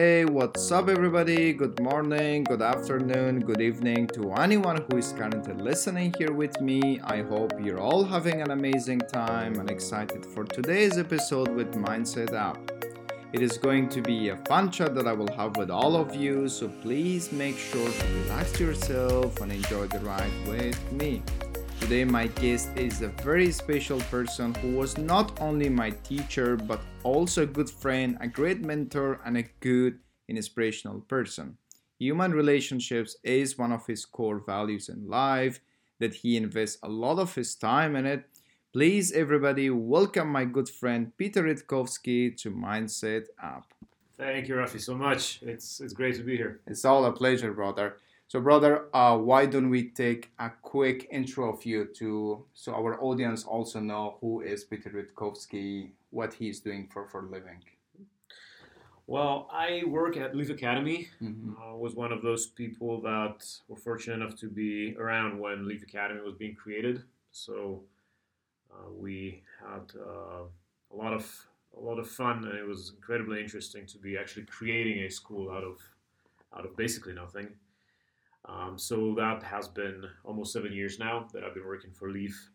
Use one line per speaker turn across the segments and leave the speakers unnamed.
Hey, what's up, everybody? Good morning, good afternoon, good evening to anyone who is currently listening here with me. I hope you're all having an amazing time and excited for today's episode with Mindset Up. It is going to be a fun chat that I will have with all of you, so please make sure to relax yourself and enjoy the ride with me. Today, my guest is a very special person who was not only my teacher but also a good friend, a great mentor, and a good inspirational person. Human relationships is one of his core values in life, that he invests a lot of his time in it. Please, everybody, welcome my good friend Peter Rutkowski to Mindset Up.
Thank you, Rafi, so much. It's it's great to be here.
It's all a pleasure, brother. So, brother, uh, why don't we take a quick intro of you to so our audience also know who is Peter Rutkowski, what he's doing for for a living.
Well, I work at Leaf Academy. Mm-hmm. I was one of those people that were fortunate enough to be around when Leaf Academy was being created. So uh, we had uh, a lot of a lot of fun, and it was incredibly interesting to be actually creating a school out of out of basically nothing. Um, so that has been almost seven years now that I've been working for Leaf.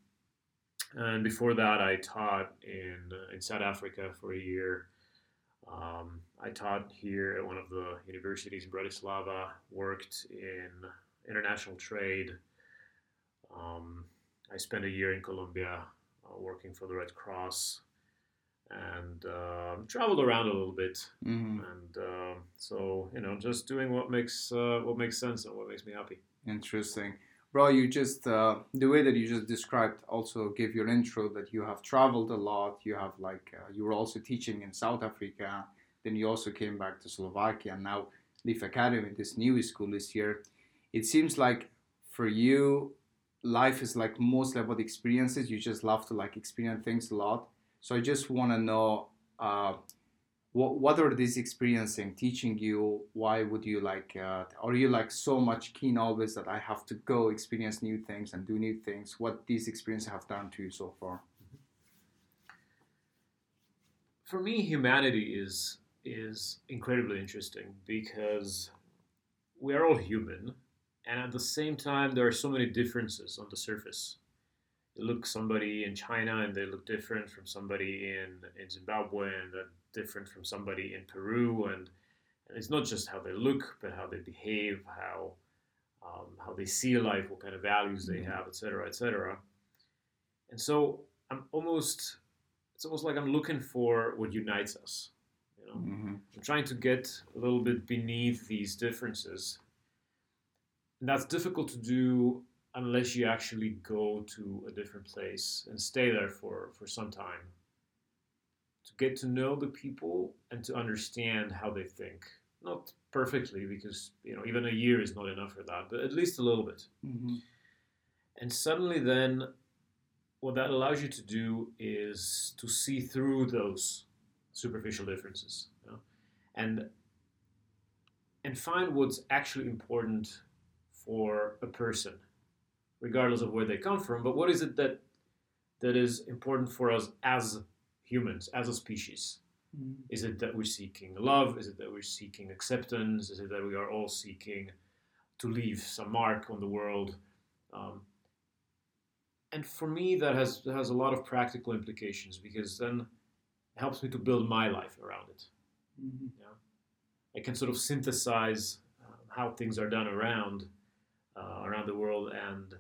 And before that, I taught in uh, in South Africa for a year. Um, I taught here at one of the universities in Bratislava. Worked in international trade. Um, I spent a year in Colombia uh, working for the Red Cross and uh, traveled around a little bit. Mm-hmm. And uh, so, you know, just doing what makes uh, what makes sense and what makes me happy.
Interesting, bro. You just uh, the way that you just described also gave your intro that you have traveled a lot. You have like uh, you were also teaching in South Africa. Then you also came back to Slovakia. And now Leaf Academy, this new school is here. It seems like for you, life is like mostly about experiences. You just love to like experience things a lot so I just want to know uh, what what are these experiencing teaching you? Why would you like? Uh, are you like so much keen always that I have to go experience new things and do new things? What these experiences have done to you so far?
For me, humanity is is incredibly interesting because we are all human, and at the same time, there are so many differences on the surface look somebody in China and they look different from somebody in, in Zimbabwe and they're different from somebody in Peru and, and it's not just how they look but how they behave how um, how they see life what kind of values they mm-hmm. have etc etc and so I'm almost it's almost like I'm looking for what unites us you know mm-hmm. I'm trying to get a little bit beneath these differences and that's difficult to do unless you actually go to a different place and stay there for, for some time to get to know the people and to understand how they think not perfectly because you know even a year is not enough for that but at least a little bit mm-hmm. and suddenly then what that allows you to do is to see through those superficial differences you know? and and find what's actually important for a person regardless of where they come from. But what is it that that is important for us as humans, as a species? Mm. Is it that we're seeking love? Is it that we're seeking acceptance? Is it that we are all seeking to leave some mark on the world? Um, and for me, that has has a lot of practical implications because then it helps me to build my life around it. Mm-hmm. Yeah? I can sort of synthesize uh, how things are done around uh, around the world and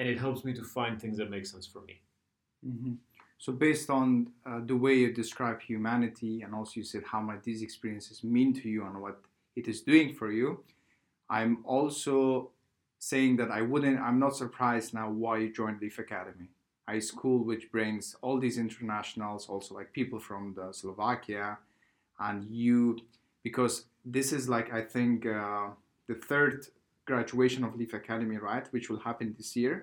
and it helps me to find things that make sense for me.
Mm-hmm. So, based on uh, the way you describe humanity, and also you said how much these experiences mean to you and what it is doing for you, I'm also saying that I wouldn't, I'm not surprised now why you joined Leaf Academy, a school which brings all these internationals, also like people from the Slovakia, and you, because this is like I think uh, the third graduation of Leaf Academy, right? Which will happen this year,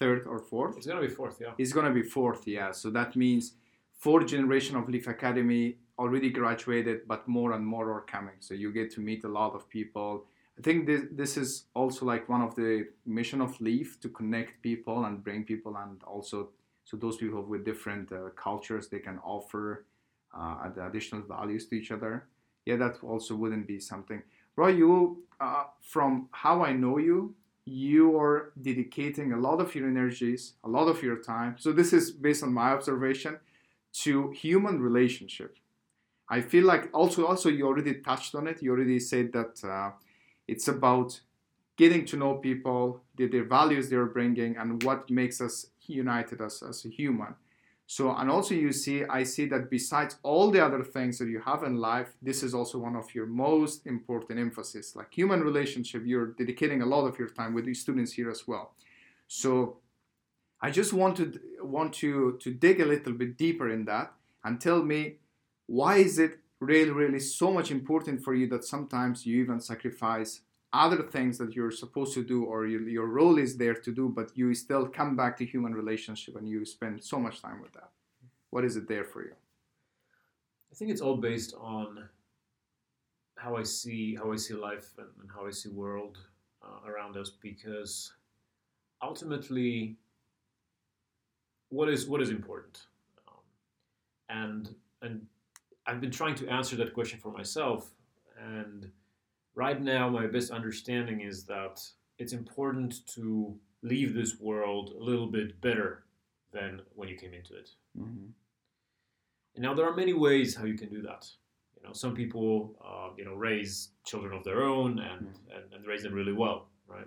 third or fourth.
It's gonna be fourth, yeah.
It's gonna be fourth, yeah. So that means fourth generation of Leaf Academy already graduated, but more and more are coming. So you get to meet a lot of people. I think this this is also like one of the mission of Leaf to connect people and bring people, and also so those people with different uh, cultures they can offer uh, additional values to each other. yeah, that also wouldn't be something. Roy, you, uh, from how I know you, you are dedicating a lot of your energies, a lot of your time. So this is based on my observation to human relationship. I feel like also also you already touched on it. You already said that uh, it's about getting to know people, the, the values they're bringing, and what makes us united as, as a human. So, and also you see, I see that besides all the other things that you have in life, this is also one of your most important emphasis. Like human relationship, you're dedicating a lot of your time with the students here as well. So, I just wanted want you to dig a little bit deeper in that and tell me why is it really, really so much important for you that sometimes you even sacrifice other things that you're supposed to do or your, your role is there to do, but you still come back to human relationship and you spend so much time with that. What is it there for you?
I think it's all based on how I see how I see life and, and how I see world uh, around us because ultimately what is what is important um, and and I've been trying to answer that question for myself and right now my best understanding is that it's important to leave this world a little bit better than when you came into it. Mm-hmm. And now there are many ways how you can do that. You know, some people, uh, you know, raise children of their own and, mm-hmm. and, and, raise them really well, right?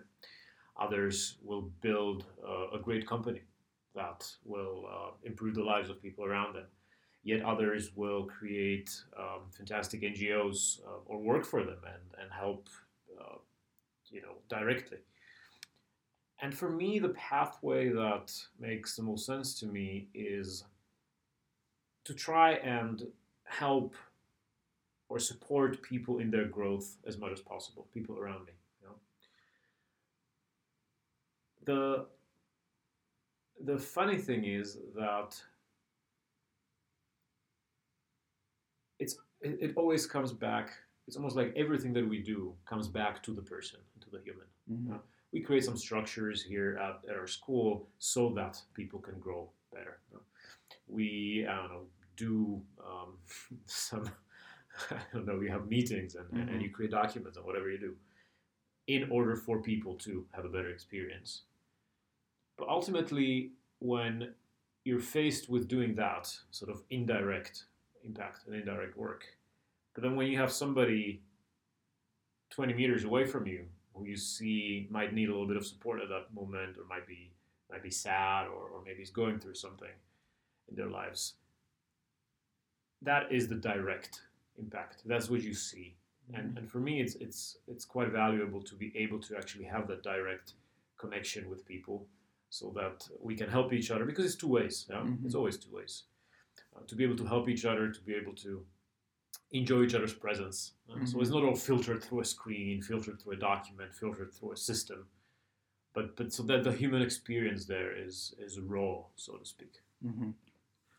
Others will build uh, a great company that will uh, improve the lives of people around them. Yet others will create um, fantastic NGOs uh, or work for them and, and help, uh, you know, directly. And for me, the pathway that makes the most sense to me is to try and help or support people in their growth as much as possible, people around me. You know? The the funny thing is that it's it, it, always comes back. It's almost like everything that we do comes back to the person, to the human. Mm-hmm. Uh, we create some structures here at, at, our school so that people can grow better. You know? We I don't know do um, some I don't know. We have meetings and, mm-hmm. and you create documents and whatever you do in order for people to have a better experience. But ultimately, when you're faced with doing that sort of indirect impact and indirect work, but then when you have somebody 20 meters away from you who you see might need a little bit of support at that moment or might be might be sad or, or maybe is going through something in their lives that is the direct impact that's what you see and, mm-hmm. and for me it's it's it's quite valuable to be able to actually have that direct connection with people so that we can help each other because it's two ways. Yeah? Mm-hmm. It's always two ways. To be able to help each other, to be able to enjoy each other's presence. Uh, mm-hmm. So it's not all filtered through a screen, filtered through a document, filtered through a system, but but so that the human experience there is is raw, so to speak.
Mm-hmm.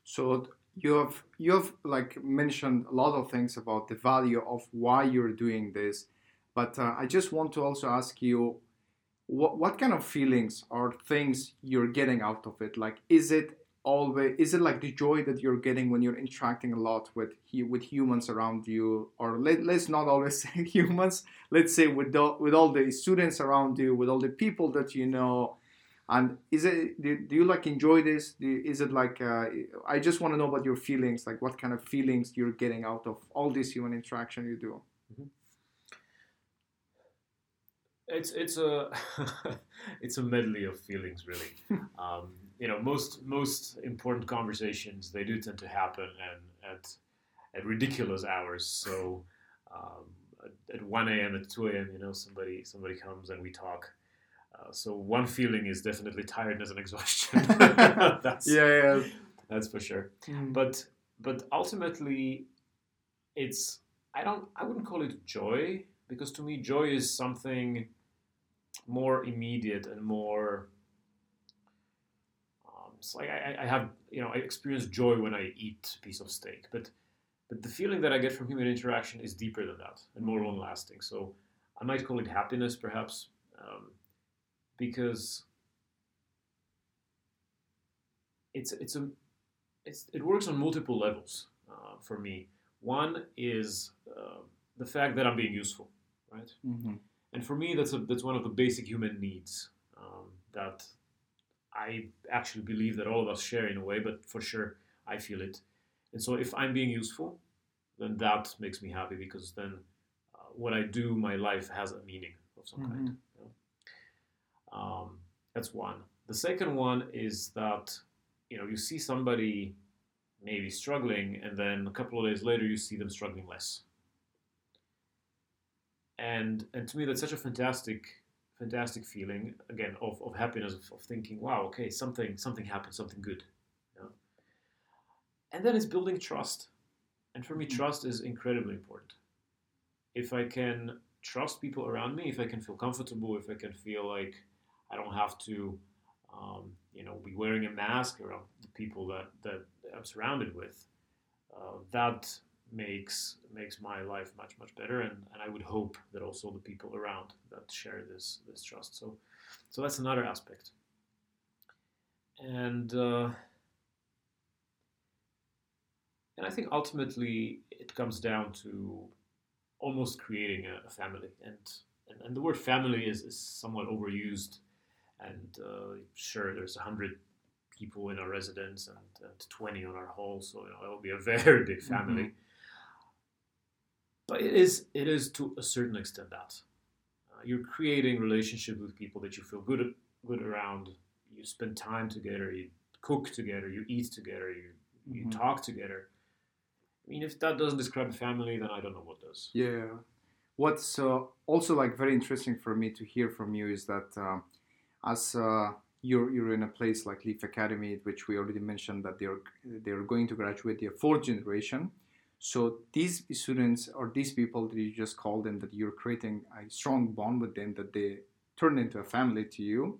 So you have you have like mentioned a lot of things about the value of why you're doing this, but uh, I just want to also ask you what, what kind of feelings or things you're getting out of it like is it always is it like the joy that you're getting when you're interacting a lot with with humans around you? Or let, let's not always say humans. Let's say with the, with all the students around you with all the people that you know. And is it do, do you like enjoy this? Do, is it like uh, i just want to know about your feelings like what kind of feelings you're getting out of all this human interaction you do? Mm-hmm.
It's it's a it's a medley of feelings, really. um, you know, most most important conversations they do tend to happen and at at ridiculous hours. So um, at, 1 a.m. at 2 a.m. you know somebody somebody comes and we talk. Uh, so one feeling is definitely tiredness and exhaustion.
that's, yeah, yeah,
that's for sure. Mm. But but ultimately, it's I don't I wouldn't call it joy because to me joy is something more immediate and more it's like I, I, have you know I experience joy when I eat a piece of steak but but the feeling that I get from human interaction is deeper than that and more long lasting so I might call it happiness perhaps um, because it's it's a it's, it works on multiple levels uh, for me One is uh, the fact that I'm being useful, right?
Mm-hmm.
And for me, that's a, that's one of the basic human needs um, that I actually believe that all of us share in a way, but for sure I feel it. And so if I'm being useful, then that makes me happy because then uh, what I do, my life has a meaning of some
Mm-hmm.
kind. you know. Um, that's one. The second one is that you know you see somebody maybe struggling, and then a couple of days later you see them struggling less. And and to me that's such a fantastic fantastic feeling again of, of happiness of, of thinking wow okay something something happened something good you know? and then it's building trust and for me
Mhm.
trust is incredibly important if i can trust people around me if i can feel comfortable if i can feel like i don't have to um, you know be wearing a mask around the people that that i'm surrounded with uh, that makes makes my life much much better. And, and I would hope that also the people around that share this this trust. So so that's another aspect. And uh, and I think ultimately it comes down to almost creating a, a family. And, and and the word family is, is somewhat overused. And uh, sure there's a hundred people in our residence and, and 20 on our hall. So you know it will be a very big family but it is it is to a certain extent that uh, you're creating relationship with people that you feel good good around you spend time together you cook together you eat together you you
Mhm.
talk together i mean if that doesn't describe a family then i don't know what does
Yeah. What's uh, also like very interesting for me to hear from you is that um, as uh, you're you're in a place like Leaf Academy, which we already mentioned that they're they're going to graduate their fourth generation. So these students or these people that you just call them, that you're creating a strong bond with them, that they turn into a family to you,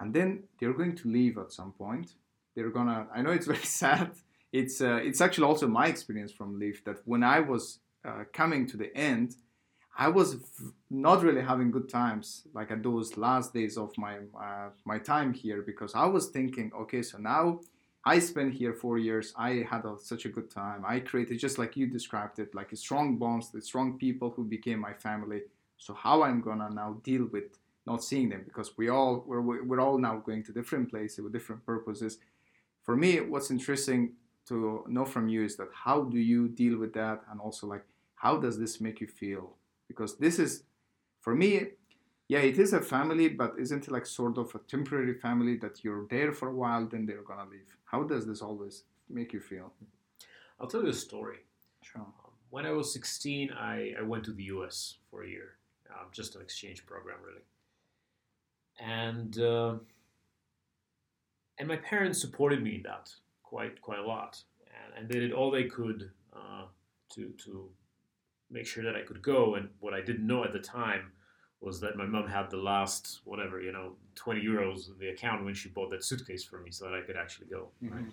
and then they're going to leave at some point. They're gonna. I know it's very sad. It's uh, it's actually also my experience from Leaf that when I was uh, coming to the end, I was not really having good times like at those last days of my uh, my time here because I was thinking, okay, so now I spent here four years. I had a, such a good time. I created just like you described it, like strong bonds, the strong people who became my family. So how I'm gonna now deal with not seeing them because we all we're, we're all now going to different places with different purposes. For me, what's interesting to know from you is that how do you deal with that, and also like how does this make you feel? Because this is, for me, yeah, it is a family, but isn't it like sort of a temporary family that you're there for a while, then they're gonna leave? How does this always make you feel?
i'll tell you a story
Sure.
Um, when I was 16, I, I went to the US for a year, um, just an exchange program, really. And uh, and my parents supported me in that quite quite a lot, and, and they did all they could uh, to to make sure that I could go. And what I didn't know at the time was that my mom had the last whatever you know 20 euros in the account when she bought that suitcase for me, so that I could actually go. Right?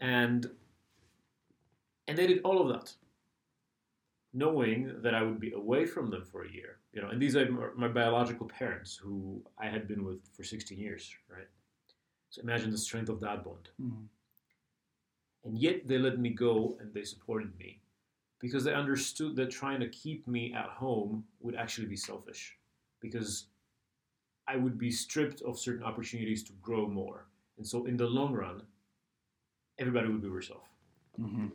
And and they did all of that knowing that i would be away from them for a year you know and these are my- biological parents who i had been with for 16 years right so imagine the strength of that bond
Mhm.
and yet they let me go and they supported me because they understood that trying to keep me at home would actually be selfish because i would be stripped of certain opportunities to grow more and so in the long run everybody would be worse off
Mhm.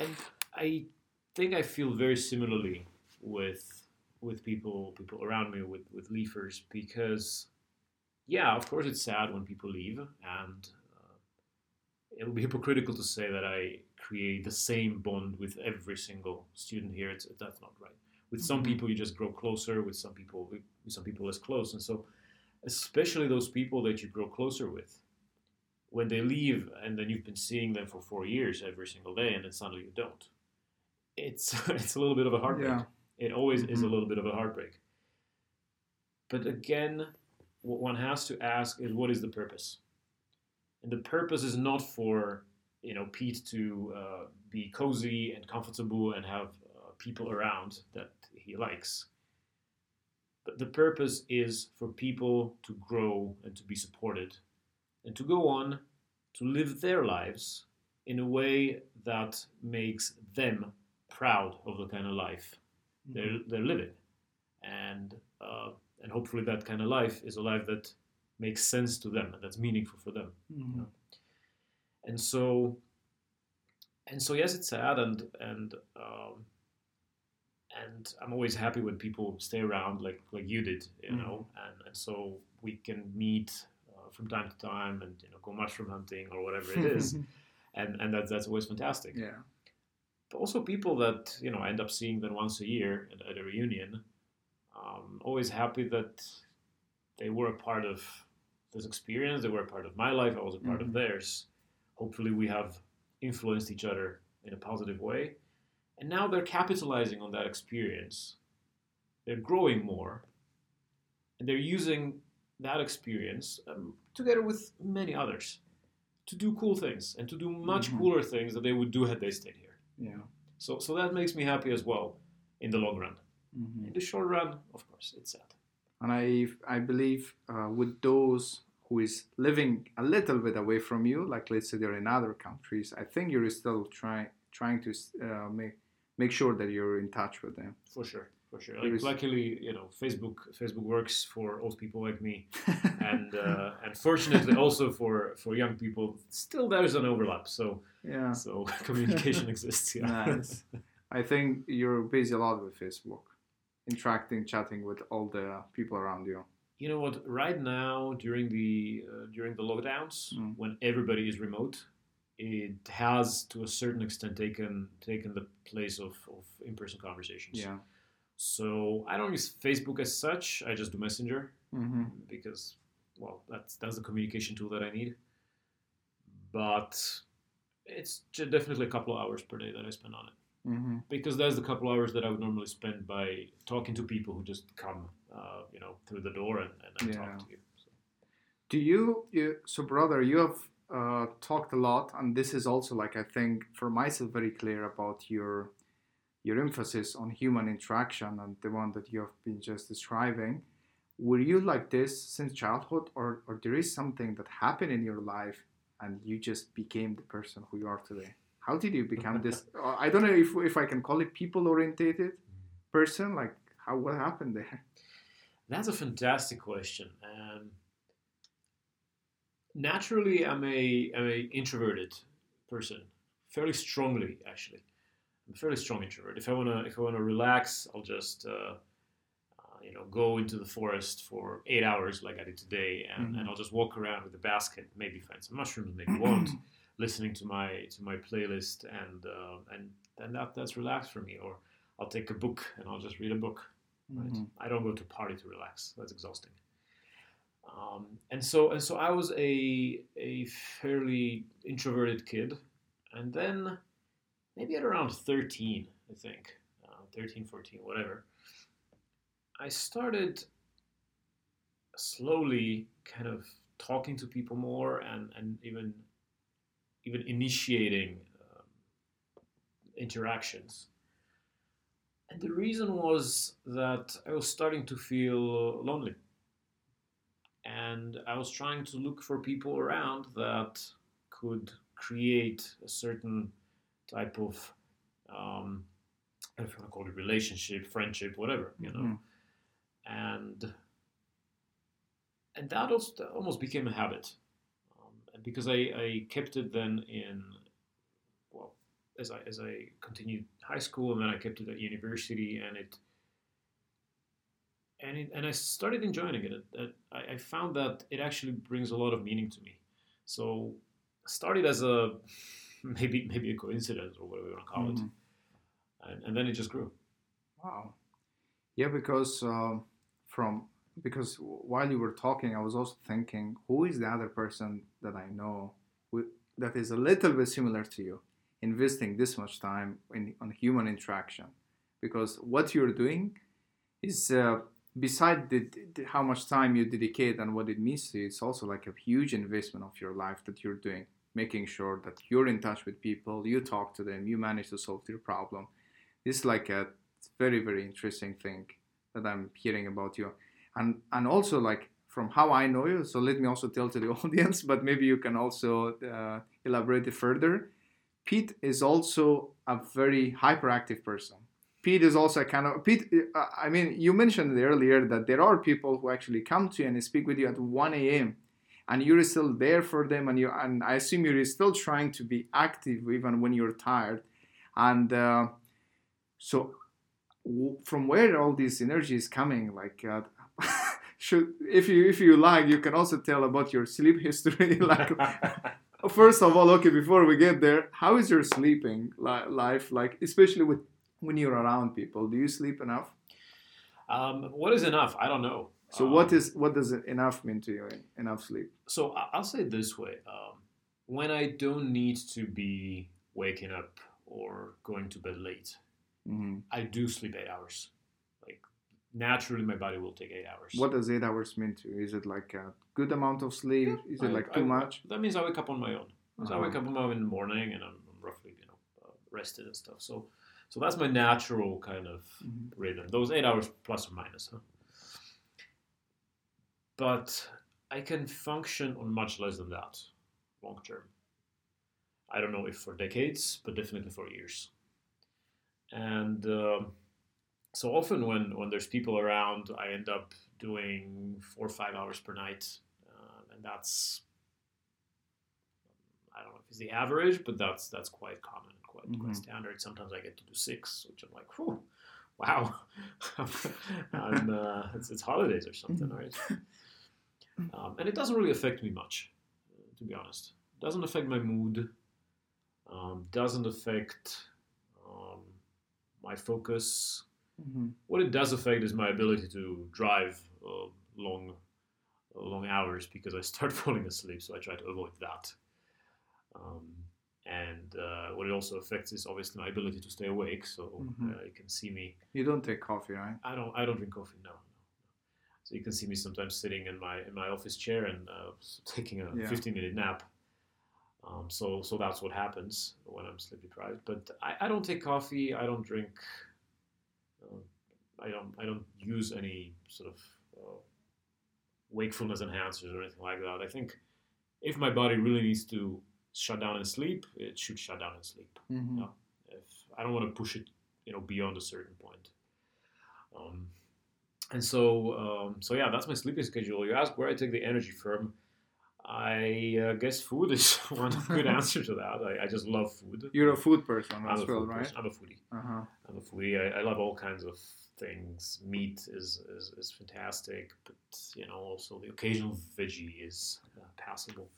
and I think I feel very similarly with with people people around me with with leafers because yeah, of course it's sad when people leave, and uh, it would be hypocritical to say that I create the same bond with every single student here. It's that's not right. With some
Mhm.
people, you just grow closer. With some people, with some people less close, and so especially those people that you grow closer with when they leave and then you've been seeing them for four years every single day and then suddenly you don't it's it's a little bit of a heartbreak
Yeah.
it always is a
Mhm.
little bit of a heartbreak but again what one has to ask is what is the purpose and the purpose is not for you know pete to uh, be cozy and comfortable and have uh, people around that he likes but the purpose is for people to grow and to be supported and to go on to live their lives in a way that makes them proud of the kind of life they're, they're living. And, uh, and hopefully that kind of life is a life that makes sense to them and that's meaningful for them.
Mhm.
And so, and so yes, it's sad and, and, um, and I'm always happy when people stay around like, like you did, you
Mhm.
know, and, and so we can meet uh, from time to time and, you know, go mushroom hunting or whatever it is. and, and that's, that's always fantastic
yeah.
but also people that you know I end up seeing them once a year at, at a reunion. Um, always happy that they were a part of this experience. They were a part of my life. I was a part
Mhm.
of theirs. Hopefully, we have influenced each other in a positive way, and now they're capitalizing on that experience. They're growing more, and they're using that experience um, together with many others to do cool things and to do much
Mhm.
cooler things that they would do had they stayed here.
Yeah.
So, so that makes me happy as well in the long run.
Mhm.
In the short run, of course, it's sad.
And I, I believe uh, with those who is living a little bit away from you, like let's say they're in other countries, I think you're still trying trying to uh, make make sure that you're in touch with them.
For sure, for sure. Like,
is-
luckily, you know, Facebook Facebook works for old people like me, and uh, and fortunately also for for young people. Still, there's an overlap, so
yeah,
so communication exists. Yeah.
nice. I think you're busy a lot with Facebook, interacting, chatting with all the people around you.
You know what? Right now, during the uh, during the lockdowns,
Mm.
when everybody is remote, it has to a certain extent taken taken the place of, of in person conversations.
Yeah.
So I don't use Facebook as such. I just do Messenger
hmm
because, well, that's that's the communication tool that I need. But it's definitely a couple of hours per day that I spend on it
hmm
because that's the couple hours that I would normally spend by talking to people who just come, uh, you know, through the door and, and I
Yeah.
talk to you. So.
Do you, you so brother, you have uh, talked a lot, and this is also like I think for myself very clear about your your emphasis on human interaction and the one that you have been just describing. Were you like this since childhood, or or there is something that happened in your life and you just became the person who you are today? How did you become this? uh, I don't know if if I can call it people orientated person. Like how what happened there?
That's a fantastic question. Um, naturally, I'm a I'm a introverted person, fairly strongly actually. I'm a fairly strong introvert. If I wanna if I wanna relax, I'll just uh, uh, you know go into the forest for eight hours like I did today, and,
Mhm.
and I'll just walk around with a basket, maybe find some mushrooms, maybe won't, listening to my to my playlist, and uh, and and that that's relaxed for me. Or I'll take a book and I'll just read a book right?
Mhm.
I don't go to party to relax. That's exhausting. Um, and so and so I was a a fairly introverted kid, and then maybe at around 13, I think, uh, 13, 14, whatever, I started slowly kind of talking to people more and, and even even initiating um, interactions. And the reason was that I was starting to feel lonely. And I was trying to look for people around that could create a certain type of, um, I don't know if you want to call it relationship, friendship, whatever, you know.
Mhm.
And and that almost became a habit, um, and because I, I kept it then in, as I as I continued high school and then I kept it at university, and it and it, and I started enjoying it. it, it I, I found that it actually brings a lot of meaning to me. So started as a maybe maybe a coincidence or whatever you want to call it,
Mhm.
and, and then it just grew.
Wow. Yeah, because um, from because while you were talking, I was also thinking, who is the other person that I know who, that is a little bit similar to you, investing this much time in on human interaction, because what you're doing is uh, beside the, the, how much time you dedicate and what it means to you, it's also like a huge investment of your life that you're doing, making sure that you're in touch with people, you talk to them, you manage to solve their problem. This is like a very very interesting thing that I'm hearing about you, and and also like from how I know you. So let me also tell to the audience, but maybe you can also uh, elaborate it further. Pete is also a very hyperactive person. Pete is also a kind of Pete. Uh, I mean, you mentioned earlier that there are people who actually come to you and speak with you at 1 a.m. and you're still there for them, and you and I assume you're still trying to be active even when you're tired, and uh, so from where all this energy is coming, like. Uh, should if you if you like you can also tell about your sleep history like first of all okay before we get there how is your sleeping li- life like especially with when you're around people do you sleep enough
Um, what is enough? I don't know.
so
Um,
what is what does enough mean to you enough sleep
So I'll say it this way: um, when I don't need to be waking up or going to bed late,
hmm
I do sleep eight hours. Naturally, my body will take eight hours.
what does eight hours mean to you is it like a good amount of sleep
Yeah,
is it
I-
like too
I-
much
That means I wake up on my own. So I
Uh-huh.
wake up on my own in the morning, and I'm, I'm roughly, you know, uh, rested and stuff. So, so that's my natural kind of
Mhm.
rhythm. Those eight hours plus or minus, huh? But I can function on much less than that, long term. I don't know if for decades, but definitely for years. And um, so often when when there's people around, I end up doing four or five hours per night, uh, and that's I don't know if it's the average, but that's that's quite common, quite
Mhm.
quite standard. Sometimes I get to do six, which I'm like, whew, wow, uh, it's, it's holidays or something, right? Um, and it doesn't really affect me much, to be honest. It doesn't affect my mood. Um, doesn't affect um, my focus.
Mhm.
What it does affect is my ability to drive uh, long, uh, long hours because I start falling asleep. So I try to avoid that. Um, and uh, what it also affects is obviously my ability to stay awake. So
Mhm.
uh, you can see me.
you don't take coffee right
I don't. I don't drink coffee. No. no, no. So you can see me sometimes sitting in my in my office chair and uh, taking a
Yeah.
15 minute nap. Um, so so that's what happens when I'm sleep deprived. But I, I don't take coffee. I don't drink. Uh, I don't I don't use any sort of uh, wakefulness enhancers or anything like that. I think if my body really needs to shut down and sleep, it should shut down and sleep
Mhm.
No. if I don't want to push it, you know, beyond a certain point. Um, and so, um, so yeah, that's my sleeping schedule. You ask where I take the energy from. I uh, guess food is one good answer to that. I, I just love food.
you're a food person as well right
person. I'm a foodie.
uh-huh
I'm a foodie. I, I love all kinds of things. Meat is, is, is fantastic, but you know, also the occasional veggie is uh, passable.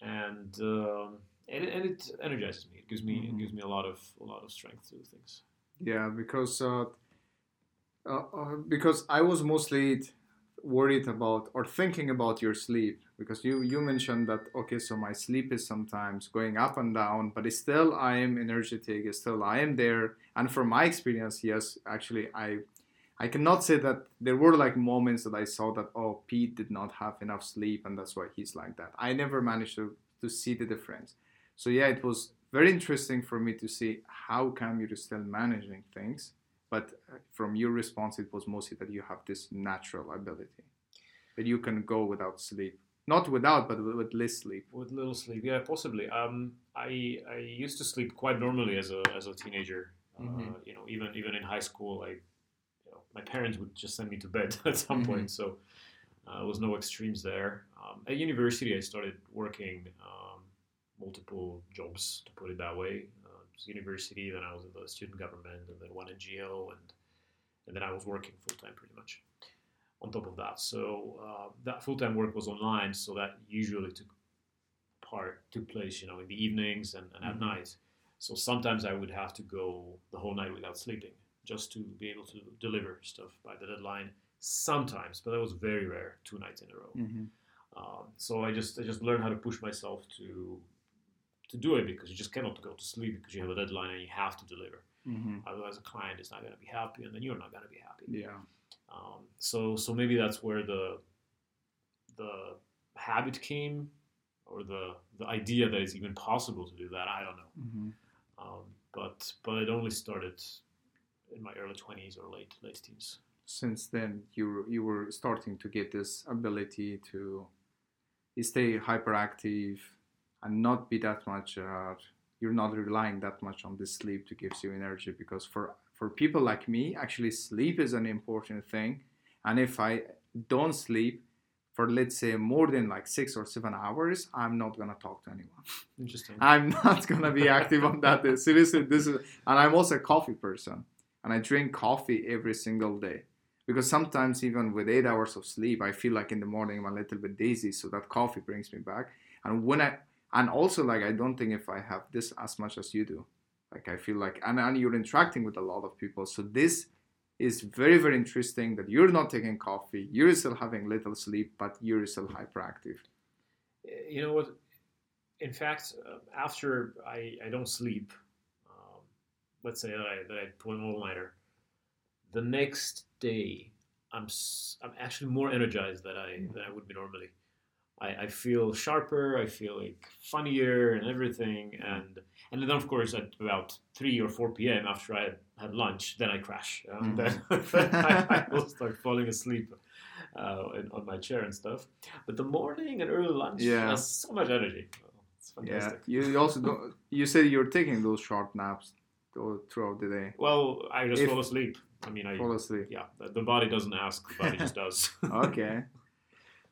And um, and, it, and it energizes me. It gives me
Mhm.
it gives me a lot of a lot of strength to do things.
Yeah, because uh, uh, uh, because I was mostly worried about or thinking about your sleep because you you mentioned that okay, so my sleep is sometimes going up and down, but it's still I am energetic, still I am there, and from my experience, yes, actually I. I cannot say that there were like moments that I saw that oh Pete did not have enough sleep and that's why he's like that. I never managed to, to see the difference. So yeah, it was very interesting for me to see how come you're still managing things. But uh, from your response, it was mostly that you have this natural ability that you can go without sleep, not without, but with, less sleep.
With little sleep, yeah, possibly. Um, I I used to sleep quite normally as a as a teenager. Uh,
Mhm.
you know, even even in high school, I, you know, my parents would just send me to bed at some
Mhm.
point. So uh, there was no extremes there. Um, at university, I started working um, multiple jobs, to put it that way. Was university, then I was in the student government, and then one NGO, and and then I was working full time pretty much. On top of that, so uh, that full time work was online, so that usually took part took place, you know, in the evenings and, and at
Mhm.
night. So sometimes I would have to go the whole night without sleeping just to be able to deliver stuff by the deadline. Sometimes, but that was very rare, two nights in a row.
Mm-hmm.
Um, so I just I just learned how to push myself to to do it because you just cannot go to sleep because you have a deadline and you have to deliver.
Mm-hmm.
Otherwise, a client is not going to be happy, and then you're not going to be happy.
Yeah.
Um, so so maybe that's where the the habit came, or the the idea that it's even possible to do that. I don't know.
Mm-hmm.
Um, but but it only started in my early twenties or late late teens.
Since then, you you were starting to get this ability to stay hyperactive and not be that much, uh, you're not relying that much on the sleep to give you energy because for for people like me actually sleep is an important thing. And if i don't sleep for let's say more than like six or seven hours i'm not gonna talk to anyone.
Interesting.
i'm not gonna be active on that. Seriously this is and i'm also a coffee person and i drink coffee every single day. Because sometimes even with eight hours of sleep i feel like in the morning i'm a little bit dizzy so that coffee brings me back. And when i and also like i don't think if i have this as much as you do like i feel like and, and you're interacting with a lot of people so this is very very interesting that you're not taking coffee you're still having little sleep but you're still hyperactive
You know what? In fact, uh, after I, I don't sleep, um, let's say that I, that I pull an all-nighter, the next day I'm s- I'm actually more energized than I than I would be normally. I, I feel sharper. I feel like funnier and everything. And and then of course at about three or four p.m. after I had lunch, then I crash. Uh,
Mhm.
Then, I, I will start falling asleep uh, in, on my chair and stuff. But the morning and early lunch
Yeah.
has so much energy. It's
yeah
fantastic.
you you also don't you said you're taking those short naps throughout the day
Well, I just
If-
fall asleep. I mean, I
fall asleep
yeah. The, the body doesn't ask. The body just does.
okay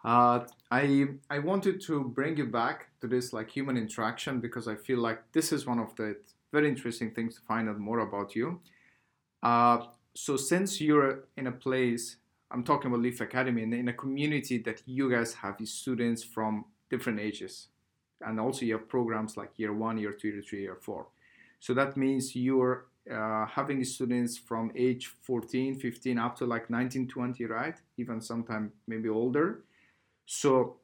uh, I I wanted to bring you back to this like human interaction because I feel like this is one of the very interesting things to find out more about you. Uh, so since you're in a place, I'm talking about Leaf Academy, in, in a community that you guys have students from different ages, and also you have programs like year one, year two, year three, year four. So that means you're uh, having students from age 14, 15 up to like 19, 20, right? Even sometime maybe older. So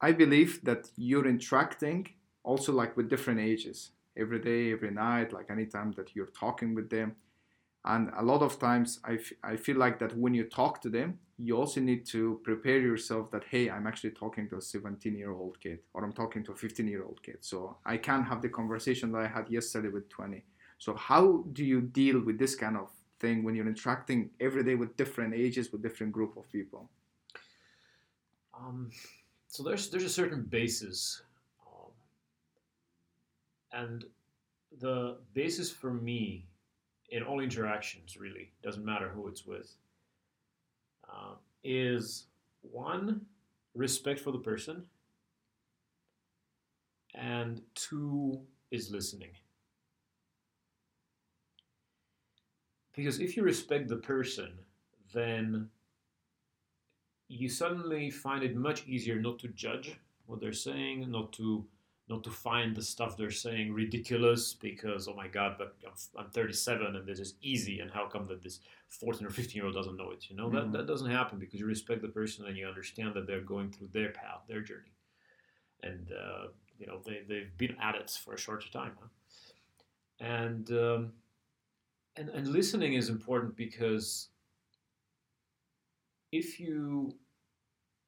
I believe that you're interacting also like with different ages every day, every night, like anytime that you're talking with them. And a lot of times I, f- I feel like that when you talk to them, you also need to prepare yourself that, hey, I'm actually talking to a 17 year old kid or I'm talking to a 15 year old kid. So I can't have the conversation that I had yesterday with 20. So how do you deal with this kind of thing when you're interacting every day with different ages, with different group of people?
Um, so there's there's a certain basis, um, and the basis for me in all interactions really doesn't matter who it's with. Uh, is one respect for the person, and two is listening. Because if you respect the person, then you suddenly find it much easier not to judge what they're saying, not to not to find the stuff they're saying ridiculous because oh my god, but I'm, I'm 37 and this is easy, and how come that this 14 or 15 year old doesn't know it? You know
Mhm.
that that doesn't happen because you respect the person and you understand that they're going through their path, their journey, and uh, you know they they've been at it for a shorter time, huh? and um, and and listening is important because if you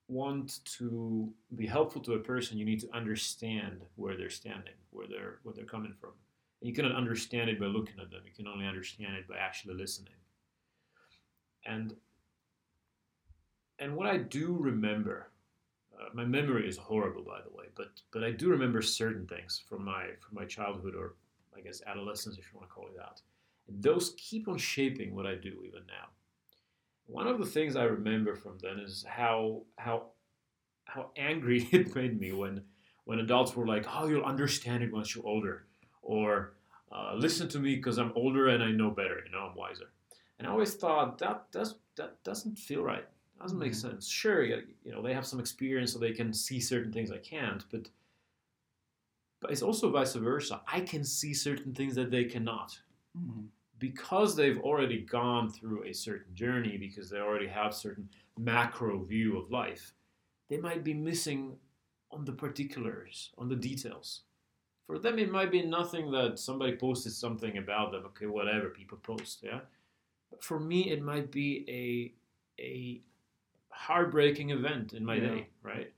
want to be helpful to a person, you need to understand where they're standing, where they're where they're coming from. And you cannot understand it by looking at them. You can only understand it by actually listening. And and what I do remember, uh, my memory is horrible, by the way, but but I do remember certain things from my from my childhood or I guess adolescence, if you want to call it that. And those keep on shaping what I do even now. One of the things I remember from then is how how how angry it made me when when adults were like, "Oh, you'll understand it once you're older," or uh, "Listen to me because I'm older and I know better. You know, I'm wiser." And I always thought that does that doesn't feel right. Doesn't make
Mhm.
sense. Sure, you you know they have some experience, so they can see certain things I can't, but but it's also vice versa. I can see certain things that they cannot
Mhm.
Because they've already gone through a certain journey, because they already have certain macro view of life, they might be missing on the particulars, on the details. For them, it might be nothing that somebody posted something about them. Okay, whatever people post, yeah. But for me, it might be a a heartbreaking event in my
Yeah.
day, right?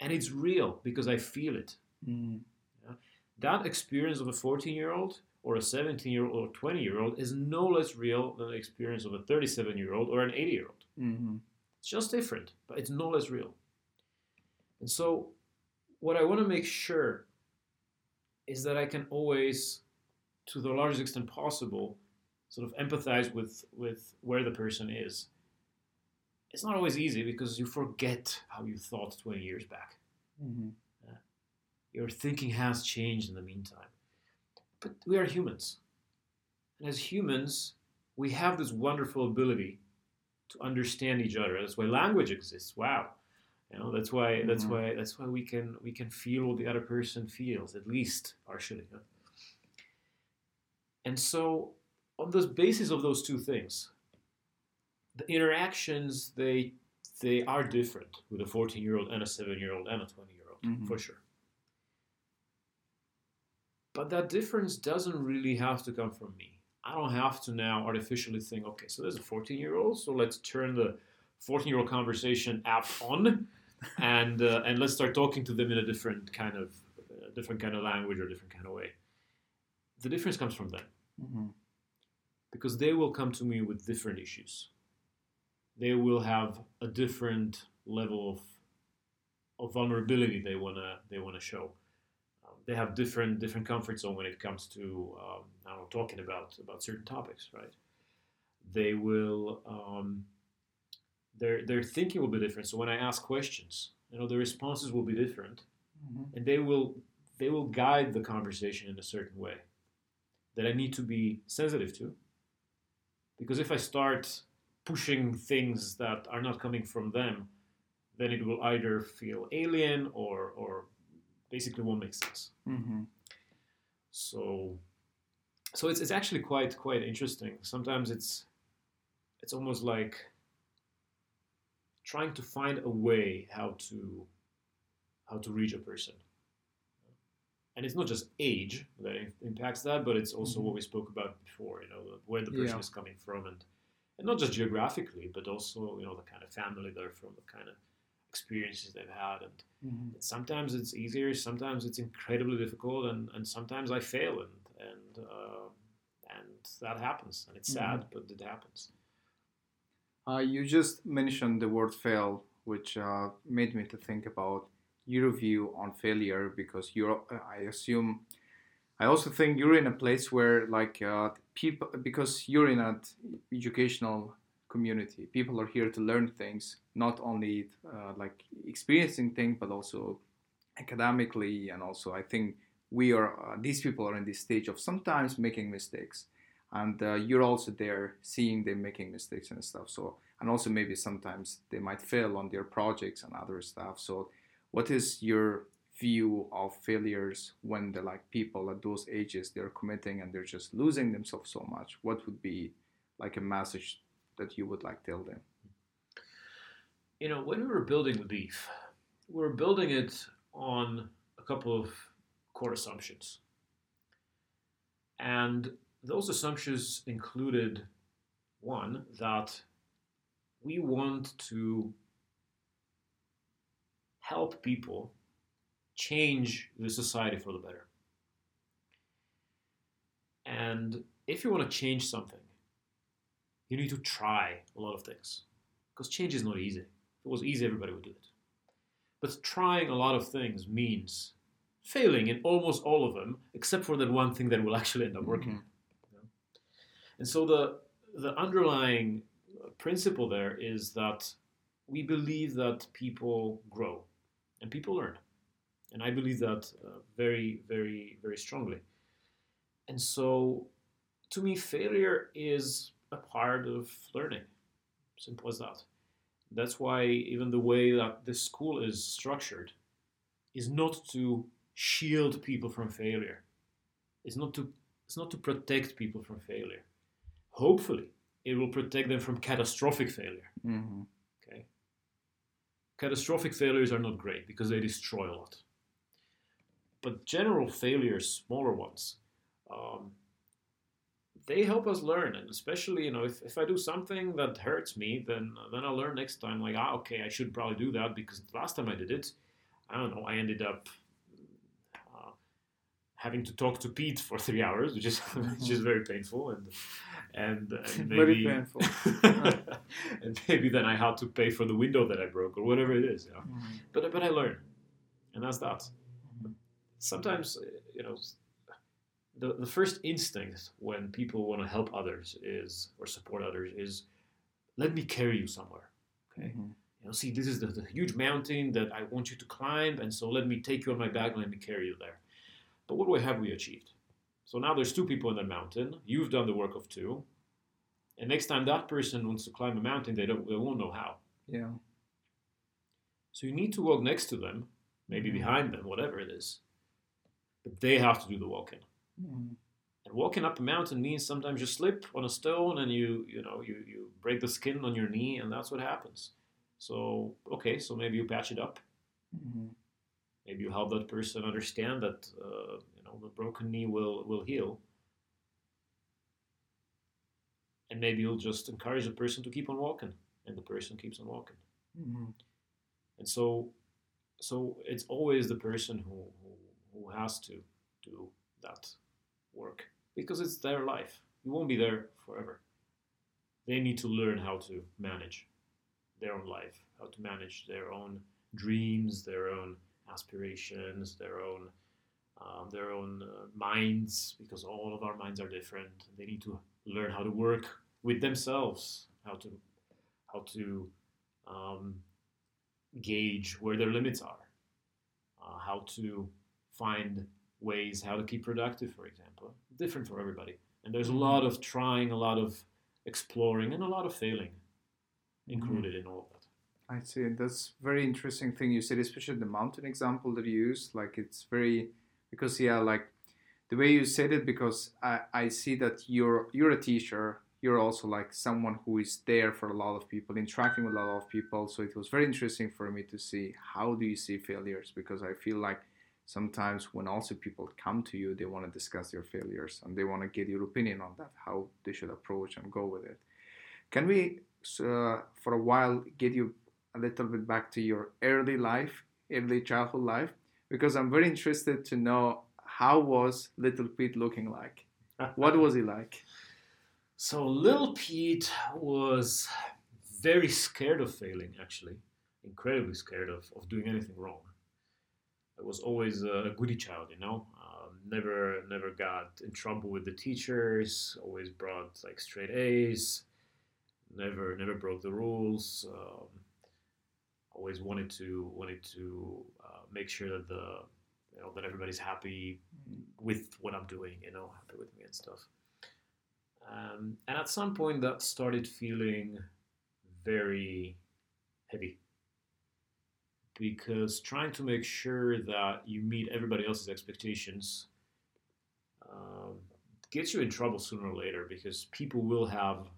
And it's real because I feel it
Mhm.
that experience of a 14 year old or a 17 year old or 20 year old is no less real than the experience of a 37 year old or an 80 year old.
Mhm.
It's just different, but it's no less real. And so, what I want to make sure is that I can always, to the largest extent possible, sort of empathize with with where the person is. It's not always easy because you forget how you thought 20 years back.
Mm-hmm.
Uh, your thinking has changed in the meantime. But we are humans. And as humans, we have this wonderful ability to understand each other. That's why language exists. Wow. You know, that's why that's
Mhm.
why that's why we can we can feel what the other person feels, at least partially. huh? And so on the basis of those two things, the interactions they they are different with a 14 year old and a 7 year old and a 20 year old
Mhm.
for sure but that difference doesn't really have to come from me i don't have to now artificially think okay so there's a 14 year old so let's turn the 14 year old conversation app on and uh, and let's start talking to them in a different kind of uh, different kind of language or different kind of way the difference comes from them
Mm-hmm.
because they will come to me with different issues. They will have a different level of of vulnerability they wanna they wanna show. They have different different comfort zone when it comes to um, I don't know talking about about certain topics, right? They will um, their their thinking will be different. So when I ask questions, you know, the responses will be different
Mm-hmm.
and they will they will guide the conversation in a certain way that I need to be sensitive to. Because if I start pushing things that are not coming from them, then it will either feel alien or or basically won't make sense.
Mm-hmm.
So so it's, it's actually quite quite interesting. Sometimes it's it's almost like trying to find a way how to how to reach a person. And it's not just age that impacts that, but it's also what we spoke about before. You know, where the person
Yeah.
is coming from, and and not just geographically, but also you know the kind of family they're from, the kind of experiences they've had, and
Mm-hmm.
sometimes it's easier, sometimes it's incredibly difficult, and, and sometimes I fail, and and uh, and that happens, and it's sad, but it happens.
Uh, you just mentioned the word fail, which uh, made me to think about your view on failure because you're, uh, I assume, I also think you're in a place where like uh, people, because you're in an educational community, people are here to learn things, not only uh, like experiencing things, but also academically, and also I think we are, uh, these people are in this stage of sometimes making mistakes. And uh, you're also there seeing them making mistakes and stuff. So and also maybe sometimes they might fail on their projects and other stuff. So what is your view of failures when the like people at those ages they're committing and they're just losing themselves so much? What would be like a message that you would like tell them
You know, when we were building the Leaf, we were building it on a couple of core assumptions. And those assumptions included one, that we want to help people change the society for the better. And if you want to change something, you need to try a lot of things because change is not easy. If it was easy, everybody would do it. But trying a lot of things means failing in almost all of them, except for that one thing that will actually end up working.
Mhm.
you know? And so the the underlying principle there is that we believe that people grow and people learn, and I believe that uh, very, very, very strongly. And so, to me, failure is a part of learning. Simple as that. That's why even the way that this school is structured is not to shield people from failure. It's not to it's not to protect people from failure. Hopefully, it will protect them from catastrophic failure.
Mm-hmm.
Okay. Catastrophic failures are not great because they destroy a lot. But general failures, smaller ones, um, they help us learn. And especially, you know, if, if I do something that hurts me, then then I'll learn next time. Like, ah, okay, I should probably do that because the last time I did it, I don't know, I ended up uh, having to talk to Pete for three hours, which is which is very painful and and, and maybe
Very painful.
and maybe then I had to pay for the window that I broke or whatever it is. You know?
Mm-hmm.
But but I learn, and that's that. sometimes you know the, the first instinct when people want to help others is or support others is let me carry you somewhere. Okay?
Mhm.
you know see this is the, the huge mountain that i want you to climb and so let me take you on my back and let me carry you there. But what do- have we achieved? So now there's two people in that mountain. You've done the work of two. And next time that person wants to climb a mountain they don't they won't know how.
Yeah.
so you need to walk next to them maybe
Mhm.
behind them whatever it is. But they have to do the walking
Mhm.
and walking up a mountain means sometimes you slip on a stone and you you know you, you break the skin on your knee and that's what happens so okay so maybe you patch it up
Mhm.
maybe you help that person understand that uh, you know the broken knee will will heal and maybe you'll just encourage the person to keep on walking and the person keeps on walking
Mhm.
and so so it's always the person who who, who has to do that work because it's their life. You won't be there forever. They need to learn how to manage their own life how to manage their own dreams their own aspirations their own um, their own uh, minds because all of our minds are different. They need to learn how to work with themselves how to how to um, gauge where their limits are, uh, how to find ways how to keep productive, for example. Different for everybody. And there's a lot of trying, a lot of exploring, and a lot of failing included mm-hmm. in all of that.
I see. And that's very interesting thing you said, especially the mountain example that you use. Like it's very because yeah, like the way you said it, because I, I see that you're you're a teacher. You're also like someone who is there for a lot of people, interacting with a lot of people. So it was very interesting for me to see how do you see failures because I feel like sometimes when also people come to you, they want to discuss their failures and they want to get your opinion on that, how they should approach and go with it. Can we, uh, for a while, get you a little bit back to your early life, early childhood life? Because I'm very interested to know how was Little Pete looking like? What was he like?
So little Pete was very scared of failing, actually, incredibly scared of, of doing anything wrong. I was always a goody child, you know. Um, never never got in trouble with the teachers. Always brought like straight A's. Never never broke the rules. Um, always wanted to wanted to uh, make sure that the you know that everybody's happy with what I'm doing, you know, happy with me and stuff. Um, and at some point, that started feeling very heavy because trying to make sure that you meet everybody else's expectations um, gets you in trouble sooner or later because people will have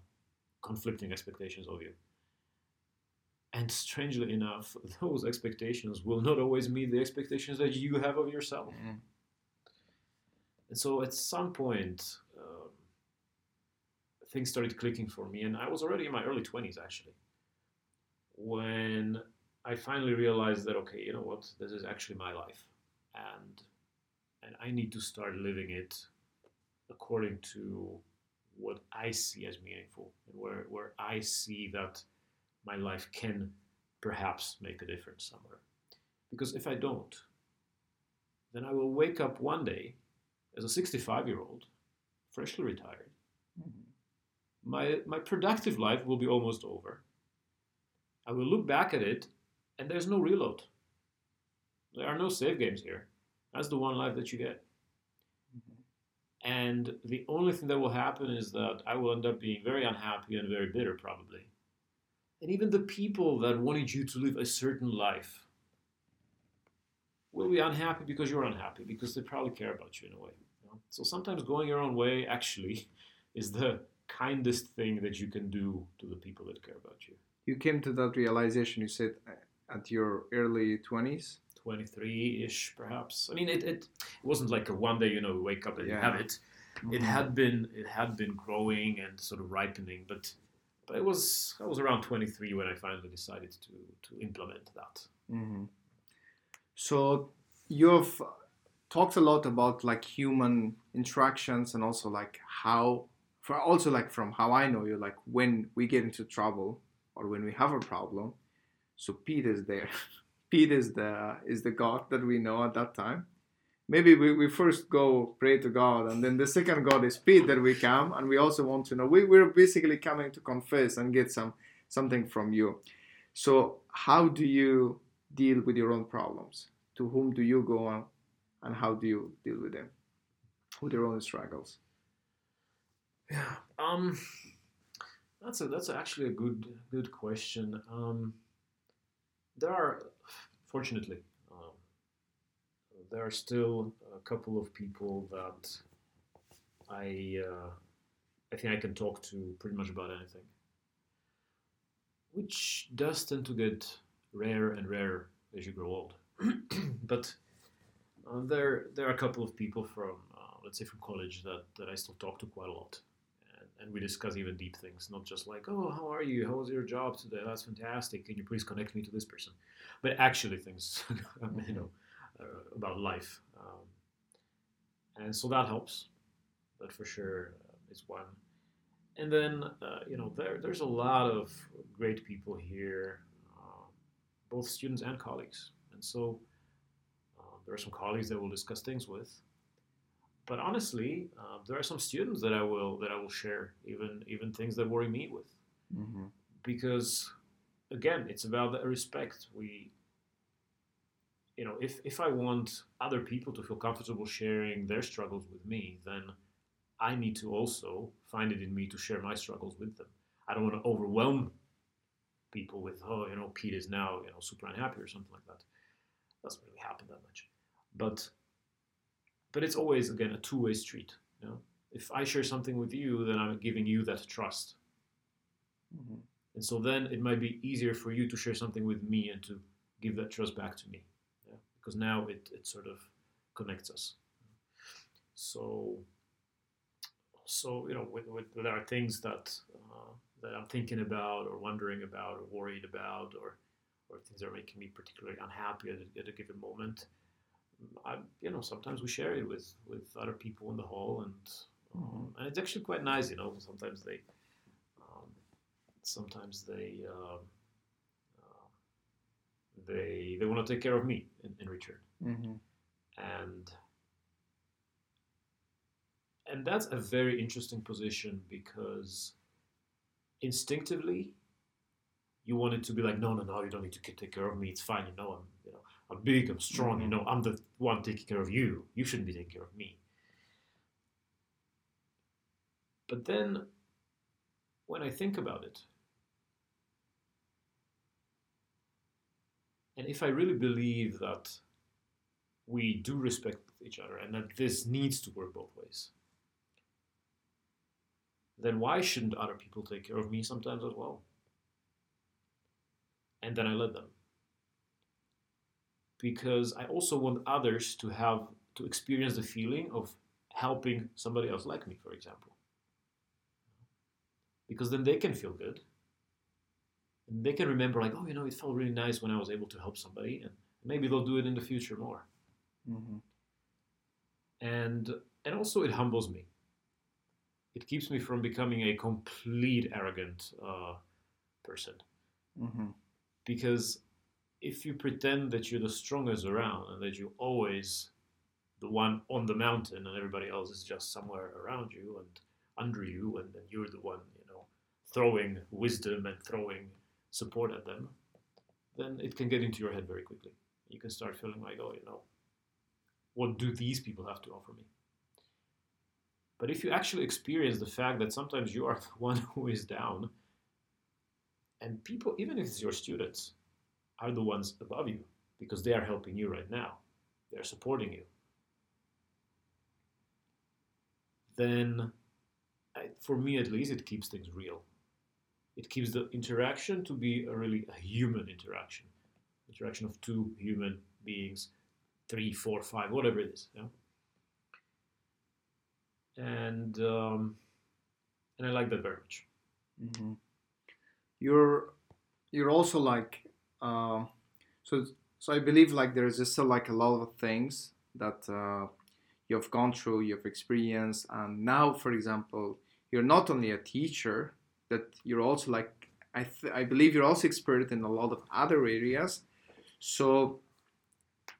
conflicting expectations of you. And strangely enough, those expectations will not always meet the expectations that you have of yourself. And so at some point, um, things started clicking for me, and I was already in my early 20s actually. When I finally realized that, okay, you know what, this is actually my life, and and I need to start living it according to what I see as meaningful, and where where I see that my life can perhaps make a difference somewhere. Because if I don't, then I will wake up one day as a 65 year old, freshly retired. Mm-hmm. My, my productive life will be almost over. I will look back at it, and there's no reload. There are no save games here. That's the one life that you get. Mm-hmm. And the only thing that will happen is that I will end up being very unhappy and very bitter, probably. And even the people that wanted you to live a certain life will be unhappy because you're unhappy, because they probably care about you in a way. you know? So sometimes going your own way actually is the kindest thing that you can do to the people that care about you.
You came to that realization, you said, at your early 20s?
23 ish, perhaps. I mean, it, it wasn't like a one day, you know, wake up and you
Yeah.
have it. It had been it had been growing and sort of ripening, but but it was I was around 23 when I finally decided to to implement that.
hmm So you've talked a lot about like human interactions and also like how, for also like from how I know you, like when we get into trouble or when we have a problem. So Pete is there. Pete is the is the God that we know at that time, maybe we, we first go pray to God, and then the second God is Pete that we come, and we also want to know. We, we're basically coming to confess and get some something from you. So, how do you deal with your own problems? To whom do you go on, and how do you deal with them, with your own struggles?
Yeah, um, that's a that's actually a good good question. Um, there are, fortunately, um, there are still a couple of people that I uh, I think I can talk to pretty much about anything, which does tend to get rarer and rarer as you grow old. but uh, there there are a couple of people from uh, let's say from college that, that I still talk to quite a lot and we discuss even deep things, not just like, oh, how are you? How was your job today? That's fantastic. Can you please connect me to this person? But actually, things, you know, uh, about life, um, and so that helps. That for sure uh, is one. And then, uh, you know, there there's a lot of great people here, uh, both students and colleagues, and so uh, there are some colleagues that we'll discuss things with but honestly, uh, there are some students that I will that I will share even even things that worry me with, mm-hmm. because again, it's about the respect. We, you know, if if I want other people to feel comfortable sharing their struggles with me, then I need to also find it in me to share my struggles with them. I don't want to overwhelm people with, oh, you know, Pete is now you know super unhappy or something like that. Doesn't really happen that much, but but it's always again a two-way street. You know? If I share something with you, then I'm giving you that trust. Mm-hmm. And so then it might be easier for you to share something with me and to give that trust back to me. Yeah? Because now it, it sort of connects us. So, so you know, with, with, there are things that uh, that I'm thinking about or wondering about or worried about or or things that are making me particularly unhappy at a, at a given moment. I, you know, sometimes we share it with with other people in the hall, and um, and it's actually quite nice. You know, sometimes they um, sometimes they uh, uh, they they want to take care of me in, in return, mm-hmm. and and that's a very interesting position because instinctively you want it to be like no no no you don't need to take care of me it's fine you know i'm I'm big, I'm strong, you know, I'm the one taking care of you. You shouldn't be taking care of me. But then, when I think about it, and if I really believe that we do respect each other and that this needs to work both ways, then why shouldn't other people take care of me sometimes as well? And then I let them because I also want others to have to experience the feeling of helping somebody else like me, for example. Because then they can feel good. And they can remember, like, oh, you know, it felt really nice when I was able to help somebody, and maybe they'll do it in the future more. Mm-hmm. And and also it humbles me. It keeps me from becoming a complete arrogant uh, person. Mm-hmm. Because if you pretend that you're the strongest around and that you're always the one on the mountain and everybody else is just somewhere around you and under you and then you're the one you know throwing wisdom and throwing support at them then it can get into your head very quickly. You can start feeling like oh you know what do these people have to offer me? But if you actually experience the fact that sometimes you are the one who is down and people even if it's your students are the ones above you because they are helping you right now. They're supporting you. Then, for me at least, it keeps things real. It keeps the interaction to be a really a human interaction, interaction of two human beings, three, four, five, whatever it is. Yeah? And um, and I like that very much. Mm-hmm.
You're you're also like uh, so so I believe like there's just still like a lot of things that uh, you've gone through, you've experienced, and now, for example, you're not only a teacher, that you're also like I th- I believe you're also expert in a lot of other areas. So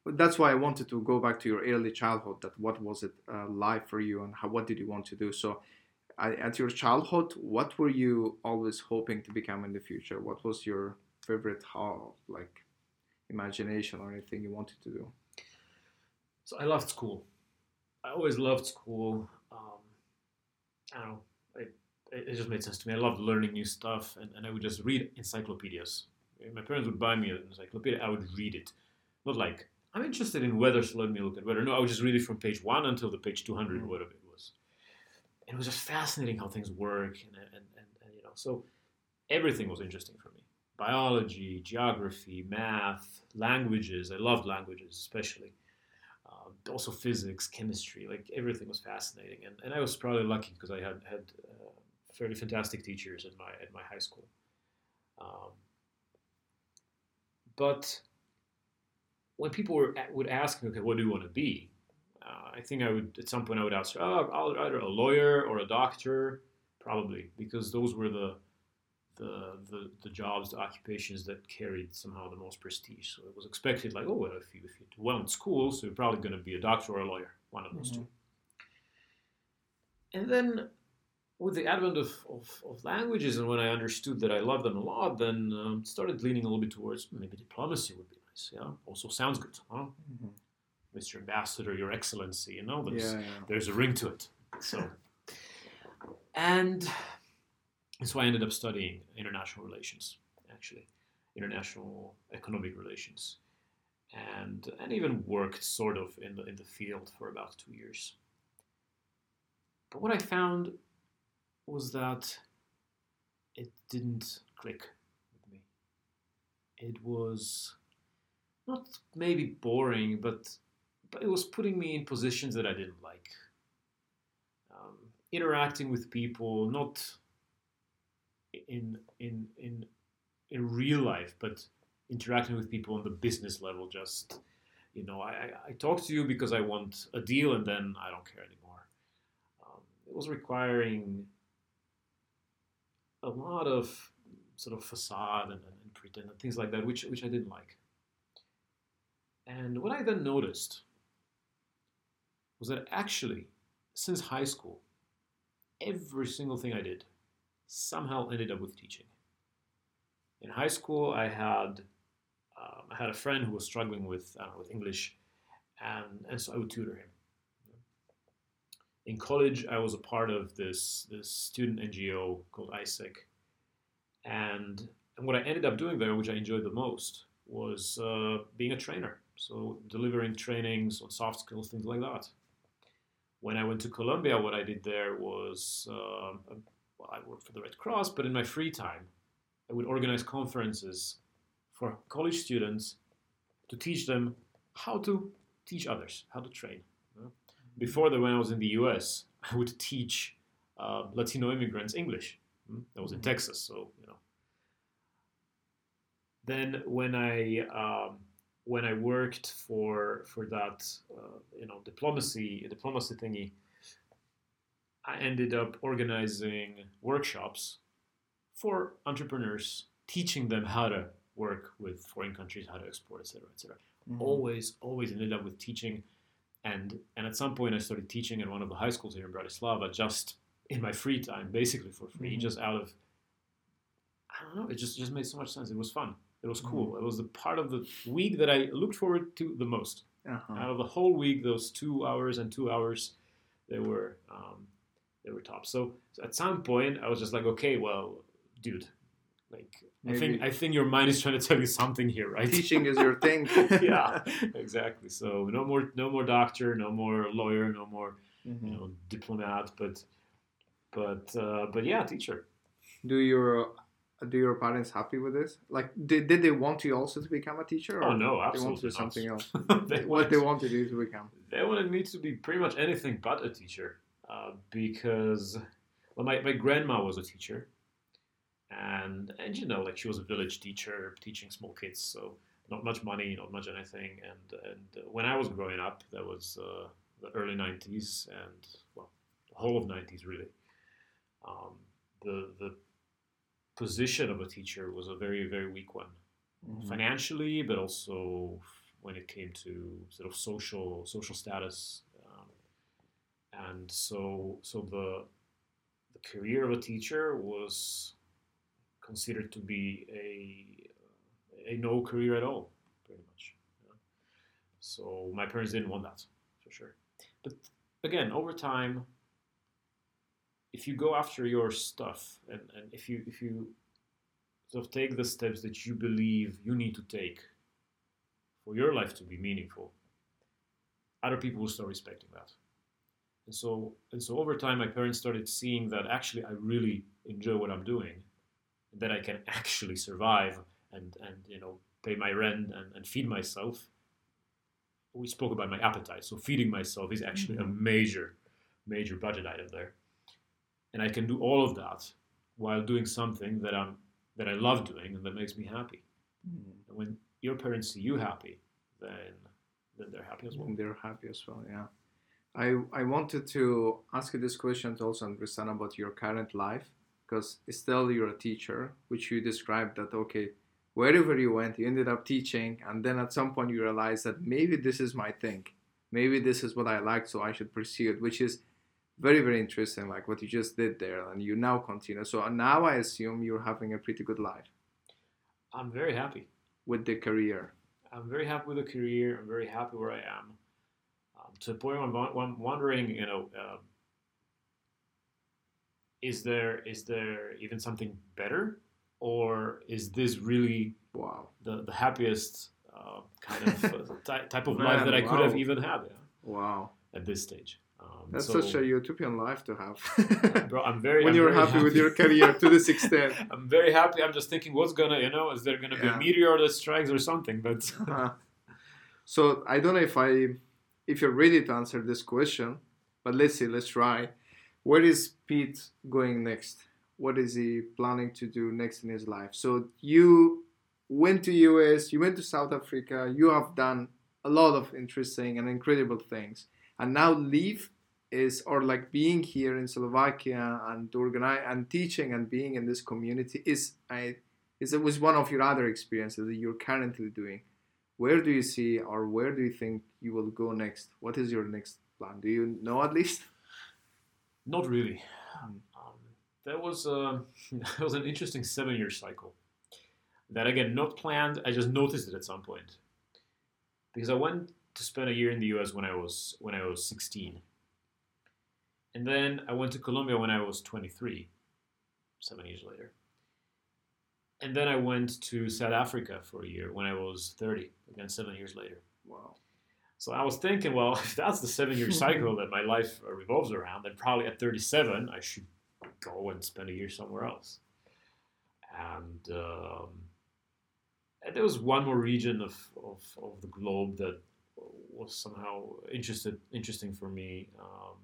that's why I wanted to go back to your early childhood. That what was it uh, like for you, and how, what did you want to do? So, at your childhood, what were you always hoping to become in the future? What was your favorite, how like imagination or anything you wanted to do?
So I loved school. I always loved school. Um, I don't know. It, it just made sense to me. I loved learning new stuff, and, and I would just read encyclopedias. My parents would buy me an encyclopedia. I would read it. Not like, I'm interested in weather, so let me look at weather. No, I would just read it from page one until the page 200 or whatever it was. And it was just fascinating how things work. And, and, and, and you know, so everything was interesting for me biology, geography, math, languages. I loved languages, especially. Um, also physics, chemistry, like everything was fascinating. And, and I was probably lucky because I had had uh, fairly fantastic teachers at my at my high school. Um, but when people were, would ask me, okay, what do you want to be? Uh, I think I would at some point I would answer, oh, either a lawyer or a doctor, probably because those were the the, the, the jobs, the occupations that carried somehow the most prestige. So it was expected, like, oh, well, if you, if you do well in school, so you're probably going to be a doctor or a lawyer, one of those mm-hmm. two. And then with the advent of, of, of, languages and when I understood that I loved them a lot, then um, started leaning a little bit towards maybe diplomacy would be nice. Yeah, also sounds good, huh? Mm-hmm. Mr. Ambassador, Your Excellency, you know, there's, yeah, yeah. there's a ring to it. So, and so I ended up studying international relations, actually, international economic relations, and and even worked sort of in the in the field for about two years. But what I found was that it didn't click with me. It was not maybe boring, but but it was putting me in positions that I didn't like. Um, interacting with people, not in in in in real life, but interacting with people on the business level. Just you know, I, I talk to you because I want a deal, and then I don't care anymore. Um, it was requiring a lot of sort of facade and, and pretend and things like that, which which I didn't like. And what I then noticed was that actually, since high school, every single thing I did somehow ended up with teaching. In high school, I had um, I had a friend who was struggling with uh, with English, and, and so I would tutor him. In college, I was a part of this this student NGO called AIESEC, and and what I ended up doing there, which I enjoyed the most, was uh, being a trainer. So delivering trainings on soft skills, things like that. When I went to Colombia, what I did there was uh, well, I worked for the Red Cross, but in my free time, I would organize conferences for college students to teach them how to teach others, how to train. Before that, when I was in the US, I would teach uh, Latino immigrants English. Hmm? That was in mm-hmm. Texas, so you know. Then when I um, when I worked for for that uh, you know diplomacy diplomacy thingy, I ended up organizing workshops for entrepreneurs, teaching them how to work with foreign countries, how to export, etc., etc. Mm-hmm. Always, always ended up with teaching, and and at some point I started teaching in one of the high schools here in Bratislava, just in my free time, basically for free, mm-hmm. just out of I don't know. It just just made so much sense. It was fun. It was cool. Mm-hmm. It was the part of the week that I looked forward to the most. Uh-huh. Out of the whole week, those two hours and two hours, they were um, they were top. So, so, at some point, I was just like, okay, well, dude, like Maybe. I think I think your mind is trying to tell you something here, right?
Teaching is your thing.
yeah, exactly. So no more no more doctor, no more lawyer, no more mm-hmm. you know diplomat, but but uh, but yeah, teacher.
Do your do your parents happy with this? Like, did, did they want you also to become a teacher?
oh no, absolutely.
They want something else. they what they want to do to become?
They wanted me to be pretty much anything but a teacher. Uh, because well, my, my grandma was a teacher, and and you know, like she was a village teacher teaching small kids, so not much money, not much anything. And and when I was growing up, that was uh, the early '90s, and well, the whole of '90s really. Um, the the position of a teacher was a very very weak one, mm-hmm. financially, but also when it came to sort of social social status, and so so the the career of a teacher was considered to be a a no career at all, pretty much. Yeah. So my parents didn't want that for sure. But again, over time, if you go after your stuff and, and if you if you sort of take the steps that you believe you need to take for your life to be meaningful, other people will start respecting that. And so and so over time my parents started seeing that actually I really enjoy what I'm doing, that I can actually survive and, and you know pay my rent and, and feed myself. We spoke about my appetite. So feeding myself is actually mm-hmm. a major, major budget item there. And I can do all of that while doing something that I'm that I love doing and that makes me happy. Mm-hmm. And when your parents see you happy, then then they're happy as well.
they're happy as well, yeah. I, I wanted to ask you this question to also understand about your current life because still you're a teacher, which you described that okay, wherever you went, you ended up teaching, and then at some point you realized that maybe this is my thing, maybe this is what I like, so I should pursue it, which is very very interesting, like what you just did there, and you now continue. So uh, now I assume you're having a pretty good life.
I'm very happy
with the career.
I'm very happy with the career. I'm very happy where I am to the point where I'm wondering, you know, uh, is there is there even something better, or is this really
wow
the the happiest uh, kind of uh, type of Man, life that I wow. could have even had? Yeah,
wow.
At this stage.
Um, That's so, such a utopian life to have.
bro, I'm very.
when
I'm
you're
very
happy, happy, with your career to this extent.
I'm very happy. I'm just thinking, what's gonna, you know, is there gonna be yeah. a meteor that strikes or something? But.
uh, so I don't know if I if you're ready to answer this question, but let's see, let's try. Where is Pete going next? What is he planning to do next in his life? So you went to US, you went to South Africa, you have done a lot of interesting and incredible things. And now Leaf is or like being here in Slovakia and organize and teaching and being in this community is I is it was one of your other experiences that you're currently doing where do you see or where do you think you will go next? What is your next plan? Do you know at least?
Not really. Um, that was uh, that was an interesting seven-year cycle. That again, not planned. I just noticed it at some point because I went to spend a year in the U.S. when I was when I was 16, and then I went to Colombia when I was 23, seven years later and then I went to South Africa for a year when I was 30, again, seven years later.
Wow.
So I was thinking, well, if that's the seven year cycle that my life revolves around, then probably at 37, I should go and spend a year somewhere else. And, um, and there was one more region of, of, of, the globe that was somehow interested, interesting for me. Um,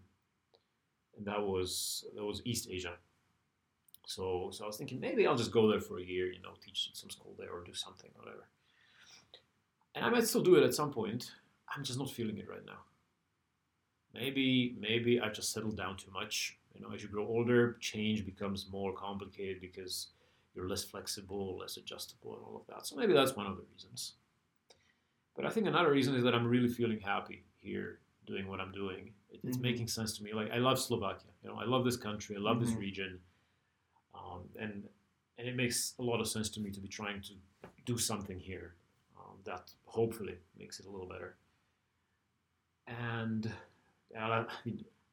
and that was, that was East Asia. So, so I was thinking maybe I'll just go there for a year, you know, teach some school there or do something, whatever. And I might still do it at some point. I'm just not feeling it right now. Maybe, maybe I just settled down too much. You know, as you grow older, change becomes more complicated because you're less flexible, less adjustable, and all of that. So maybe that's one of the reasons. But I think another reason is that I'm really feeling happy here doing what I'm doing. It, it's mm-hmm. making sense to me. Like I love Slovakia. You know, I love this country. I love mm-hmm. this region um, and and it makes a lot of sense to me to be trying to do something here um, that hopefully makes it a little better. And I,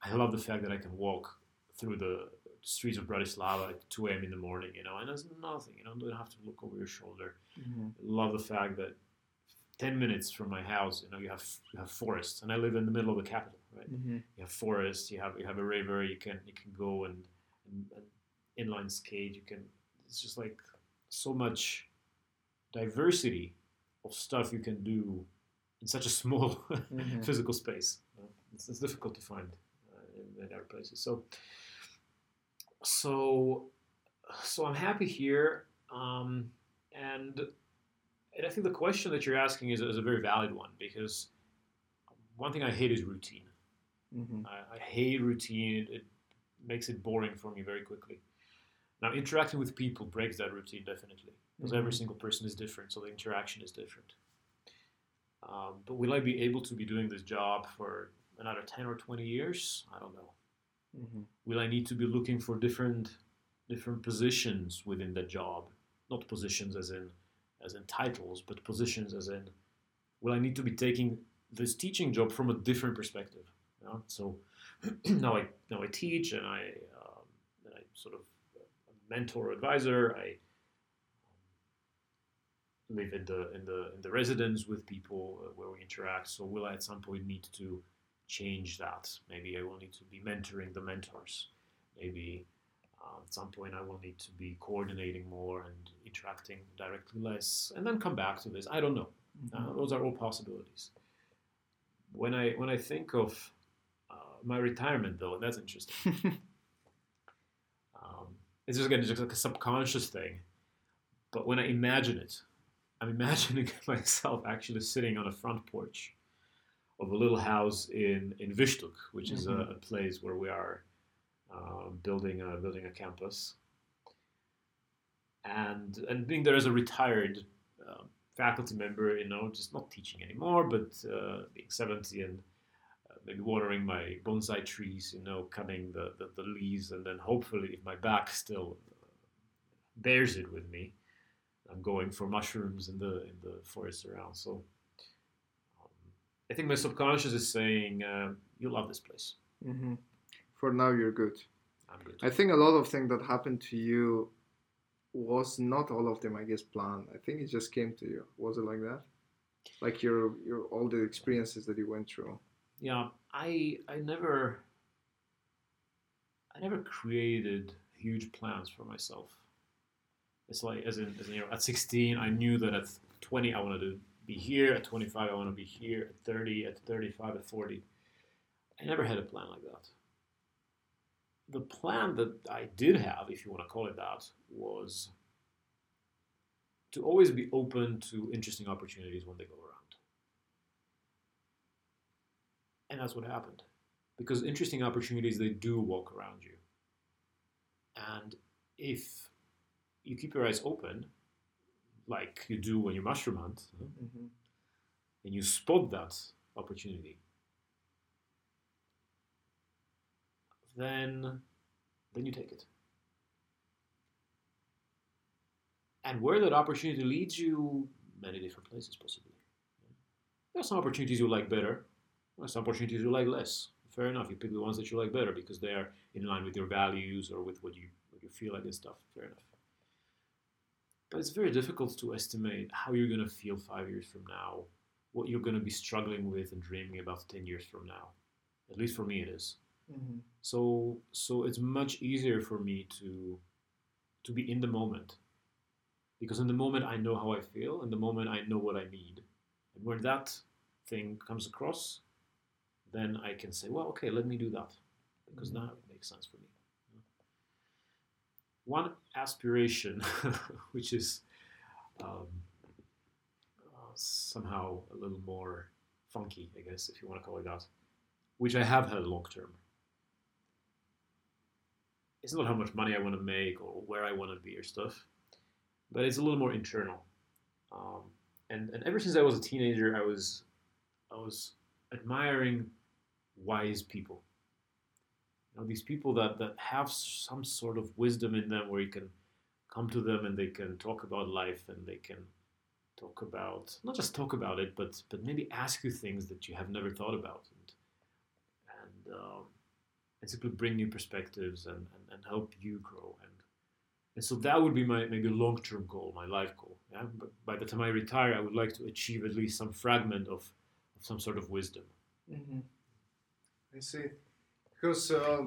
I love the fact that I can walk through the streets of Bratislava at 2 a.m. in the morning, you know, and there's nothing, you know, don't have to look over your shoulder. Mm-hmm. love the fact that 10 minutes from my house, you know, you have you have forests, and I live in the middle of the capital, right? Mm-hmm. You have forests, you have you have a river, you can you can go and, and, and inline skate. You can. It's just like so much diversity of stuff you can do in such a small mm-hmm. physical space. it's, it's, difficult to find uh, in, in other places. So, so, so I'm happy here, um, and and I think the question that you're asking is, is a very valid one because one thing I hate is routine. Mm-hmm. I, I, hate routine. It, it makes it boring for me very quickly. Now, interacting with people breaks that routine definitely, because mm-hmm. every single person is different, so the interaction is different. Um, but will I be able to be doing this job for another 10 or 20 years? I don't know.
Mhm.
Will I need to be looking for different different positions within that job? Not positions as in as in titles, but positions as in will I need to be taking this teaching job from a different perspective? You know? So now I now I teach and I um, and I sort of mentor advisor. I um, live in the in the in the residence with people uh, where we interact. So will I at some point need to change that? Maybe I will need to be mentoring the mentors. Maybe uh, at some point I will need to be coordinating more and interacting directly less, and then come back to this. I don't know. Uh, those are all possibilities. When I when I think of uh, my retirement, though, that's interesting. it's just again just like a subconscious thing. But when I imagine it, I'm imagining myself actually sitting on a front porch of a little house in in Vištuk, which is a,
Mhm.
a place where we are uh, building a building a campus, and and being there as a retired uh, faculty member, you know, just not teaching anymore, but uh, being 70 and maybe watering my bonsai trees, you know, cutting the, the, the leaves, and then hopefully, if my back still bears it with me, I'm going for mushrooms in the in the forest around. So um, I think my subconscious is saying, uh, "You love this place.
Mhm. For now, you're good.
I'm good."
I think a lot of things that happened to you was not all of them, I guess, planned. I think it just came to you. Was it like that? Like your your all the experiences that you went through.
Yeah i i never i never created huge plans for myself. It's like as in, as in you know at 16 i knew that at 20 i wanted to be here at 25 i want to be here at 30 at 35 at 40 i never had a plan like that. The plan that i did have if you want to call it that was to always be open to interesting opportunities when they go around and that's what happened. Because interesting opportunities, they do walk around you. And if you keep your eyes open, like you do when you mushroom hunt,
Mm-hmm.
and you spot that opportunity, then then you take it. And where that opportunity leads you, many different places possibly. There are some opportunities you like better, some opportunities you like less. Fair enough, you pick the ones that you like better because they are in line with your values or with what you what you feel like and stuff. Fair enough. But it's very difficult to estimate how you're gonna feel five years from now, what you're gonna be struggling with and dreaming about ten years from now. At least for me it is.
Mm-hmm.
So so it's much easier for me to to be in the moment. Because in the moment I know how I feel, in the moment I know what I need. And when that thing comes across, then I can say, well, okay, let me do that. Because now it makes sense for me. One aspiration, which is um, uh, somehow a little more funky, I guess, if you want to call it that, which I have had long term, it's not how much money I want to make or where I want to be or stuff, but it's a little more internal. Um, and and ever since I was a teenager, I was I was admiring wise people. You know, these people that that have some sort of wisdom in them, where you can come to them and they can talk about life and they can talk about not just talk about it, but but maybe ask you things that you have never thought about and and um, and simply bring new perspectives and, and, and help you grow and and so that would be my maybe long term goal, my life goal. Yeah? But by the time I retire, I would like to achieve at least some fragment of, of some sort of wisdom.
Mm-hmm. I see. Because uh,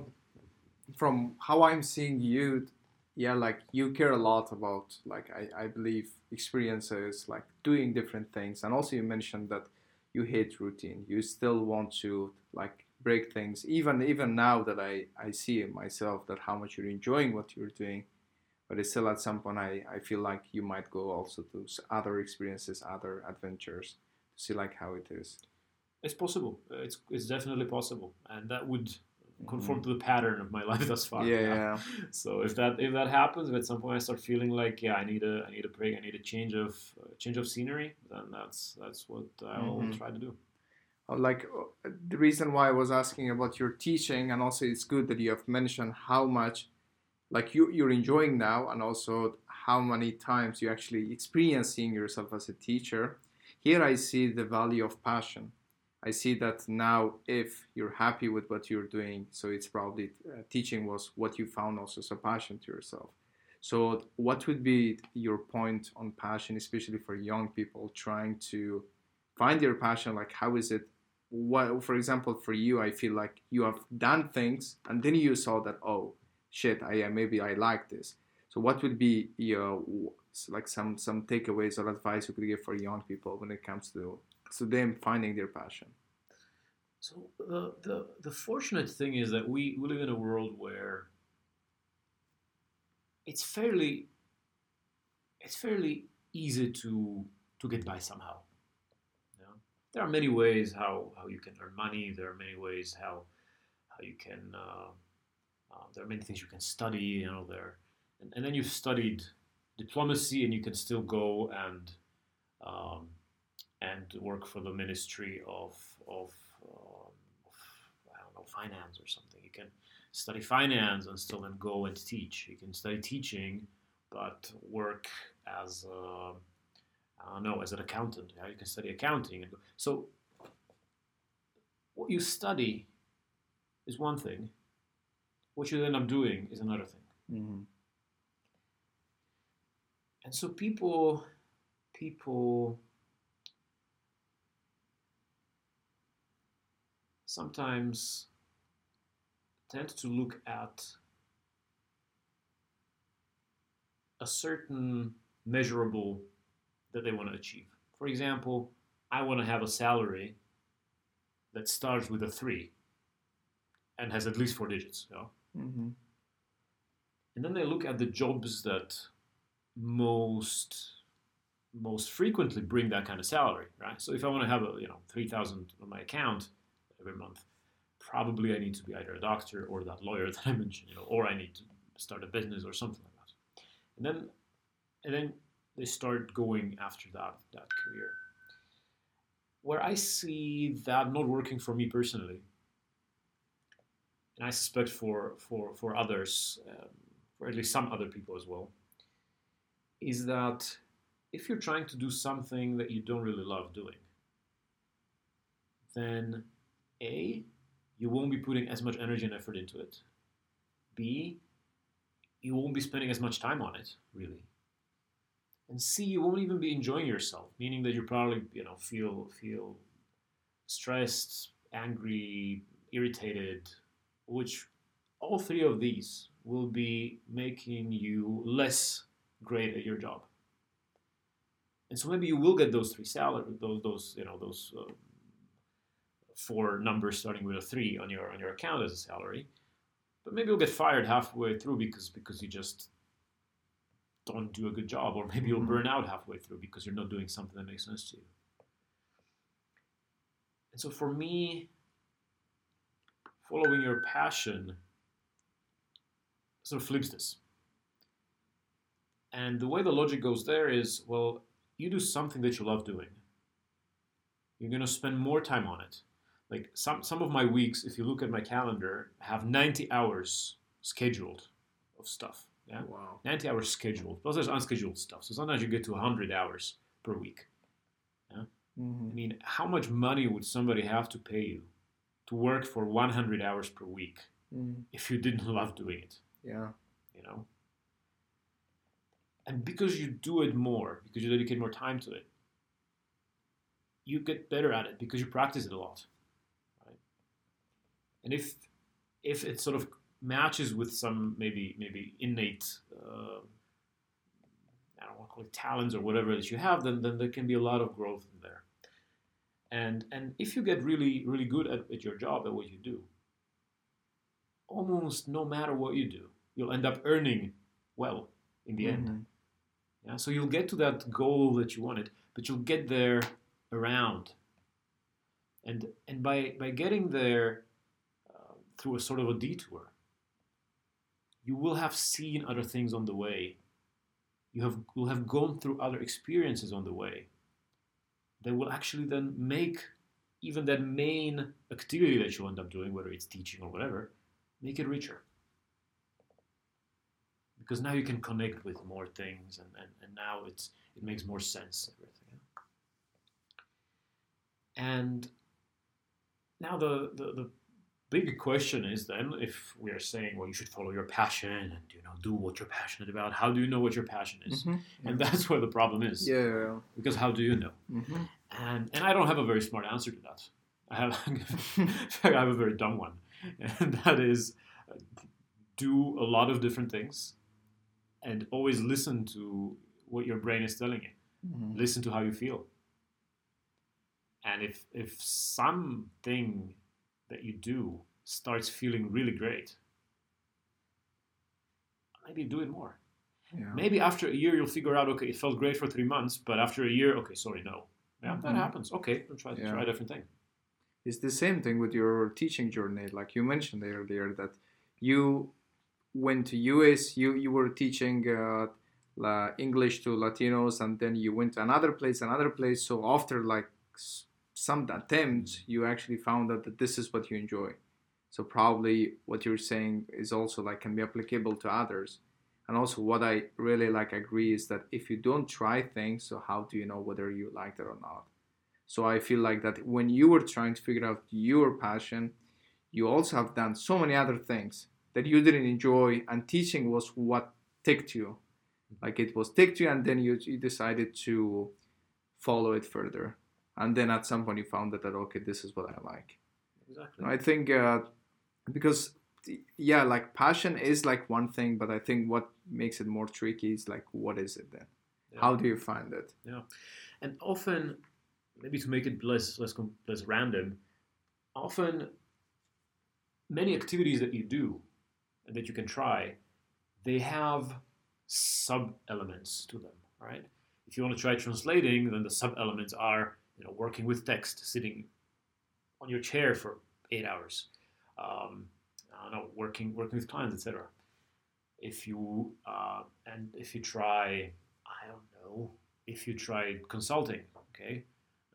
from how I'm seeing you, yeah, like you care a lot about, like I, I believe, experiences, like doing different things, and also you mentioned that you hate routine. You still want to like break things. Even even now that I I see myself that how much you're enjoying what you're doing, but it's still at some point I I feel like you might go also to other experiences, other adventures to see like how it is.
It's possible. Uh, It's, it's definitely possible. And that would conform to the pattern of my life thus far.
Yeah, yeah.
So if that if that happens, if at some point I start feeling like yeah, I need a I need a break, I need a change of uh, change of scenery, then that's that's what I'll
Mhm.
try to do.
Uh, like uh, the reason why I was asking about your teaching, and also it's good that you have mentioned how much, like you you're enjoying now, and also how many times you actually experiencing yourself as a teacher. Here I see the value of passion. I see that now if you're happy with what you're doing, so it's probably uh, teaching was what you found also as a passion to yourself. So what would be your point on passion, especially for young people trying to find their passion? Like how is it what for example for you i feel like you have done things and then you saw that oh shit i uh, maybe i like this so what would be your like some some takeaways or advice you could give for young people when it comes to to them finding their passion
So the the the fortunate thing is that we, we live in a world where it's fairly it's fairly easy to to get by somehow. You know? There are many ways how, how you can earn money. There are many ways how how you can uh, uh, there are many things you can study. You know there, and, and then you've studied diplomacy, and you can still go and um, and work for the Ministry of of, um, of I don't know finance or something. You can study finance and still then go and teach. You can study teaching, but work as a, I don't know as an accountant. Yeah? You can study accounting and go. so. What you study is one thing. What you end up doing is another thing.
mm-hmm.
And so people, people sometimes tend to look at a certain measurable that they want to achieve. For example, I want to have a salary that starts with a three and has at least four digits. You know?
Mm-hmm.
and then they look at the jobs that most most frequently bring that kind of salary, right? So if I want to have a you know three thousand on my account every month, probably I need to be either a doctor or that lawyer that I mentioned, you know, or I need to start a business or something like that. And then and then they start going after that that career. Where I see that not working for me personally, and I suspect for for for others, um, for at least some other people as well, is that if you're trying to do something that you don't really love doing, then A, you won't be putting as much energy and effort into it. B, you won't be spending as much time on it, really. And C, you won't even be enjoying yourself, meaning that you probably, you know, feel feel stressed, angry, irritated, which all three of these will be making you less great at your job. And so maybe you will get those three salary, those those you know those uh, four numbers starting with a three on your on your account as a salary, but maybe you'll get fired halfway through because because you just don't do a good job, or maybe you'll
Mhm.
burn out halfway through because you're not doing something that makes sense to you. And so for me, following your passion sort of flips this. And the way the logic goes there is well, you do something that you love doing. You're going to spend more time on it. Like some, some of my weeks, if you look at my calendar, have 90 hours scheduled of stuff. Yeah?
wow
90 hours scheduled. Plus there's unscheduled stuff. So sometimes you get to 100 hours per week.
mm-hmm.
I mean, how much money would somebody have to pay you to work for 100 hours per week
mm
if you didn't love doing it?
yeah
you know and because you do it more because you dedicate more time to it you get better at it because you practice it a lot and if if it sort of matches with some maybe maybe innate uh, I don't want to call it talents or whatever that you have then then there can be a lot of growth in there and and if you get really really good at, at your job at what you do almost no matter what you do you'll end up earning well in the end
Mhm.
yeah, so you'll get to that goal that you wanted, but you'll get there around. And and by by getting there through a sort of a detour. You will have seen other things on the way. You have, will have gone through other experiences on the way that will actually then make even that main activity that you end up doing, whether it's teaching or whatever, make it richer. Because now you can connect with more things and, and, and now it's it makes more sense everything. And now the, the, the big question is then if we are saying well you should follow your passion and you know do what you're passionate about how do you know what your passion is
Mhm.
and that's where the problem is
Yeah.
because how do you know.
Mhm.
and and I don't have a very smart answer to that. I have I have a very dumb one, and that is do a lot of different things, and always listen to what your brain is telling you.
Mhm.
Listen to how you feel. And if if something that you do starts feeling really great, maybe do it more.
Yeah.
Maybe after a year you'll figure out, okay, it felt great for three months, but after a year, okay, sorry, no. Yeah, that
Mhm.
happens. Okay, we'll try,
Yeah.
try a different thing.
It's the same thing with your teaching journey, like you mentioned earlier that you went to US, you you were teaching uh, la English to Latinos, and then you went to another place, another place. So after like some attempts, you actually found out that this is what you enjoy. So probably what you're saying is also like can be applicable to others. And also what I really like agree is that if you don't try things, so how do you know whether you like it or not? So I feel like that when you were trying to figure out your passion, you also have done so many other things that you didn't enjoy, and teaching was what ticked you. Mm-hmm. Like it was ticked you, and then you, you decided to follow it further. And then at some point you found that, that okay, this is what I like.
Exactly.
I think uh, because yeah, like passion is like one thing, but I think what makes it more tricky is like what is it then?
Yeah.
How do you find it? Yeah.
And often, maybe to make it less less less random, often many activities that you do and that you can try, they have sub elements to them. Right? If you want to try translating, then the sub elements are you know working with text, sitting on your chair for eight hours, um, I don't know, working working with clients, etc. If you uh, and if you try, I don't know, if you try consulting, okay,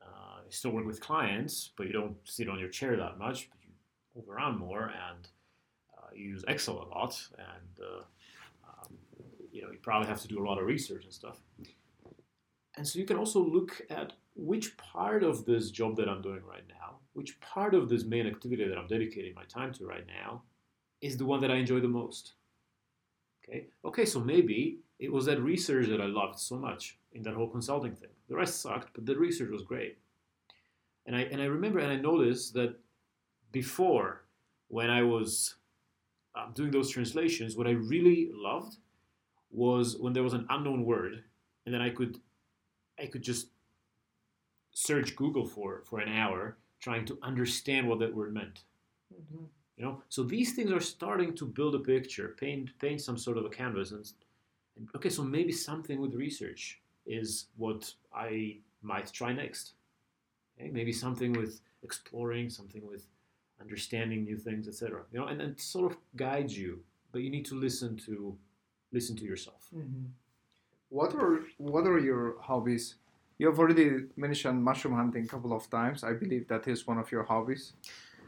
uh, you still work with clients, but you don't sit on your chair that much, but you move around more and uh, you use Excel a lot, and uh, um, you know you probably have to do a lot of research and stuff. And so you can also look at which part of this job that I'm doing right now, which part of this main activity that I'm dedicating my time to right now, is the one that I enjoy the most. Okay, okay, so maybe it was that research that I loved so much in that whole consulting thing. The rest sucked, but the research was great. And I and I remember and I noticed that before, when I was um, doing those translations, what I really loved was when there was an unknown word, and then I could I could just search Google for for an hour trying to understand what that word meant. Mm-hmm. You know, so these things are starting to build a picture, paint paint some sort of a canvas, and, and okay, so maybe something with research is what I might try next. Okay, maybe something with exploring, something with understanding new things, etc. You know, and it sort of guides you, but you need to listen to listen to yourself. Mm-hmm.
What are what are your hobbies? You have already mentioned mushroom hunting a couple of times. I believe that is one of your hobbies.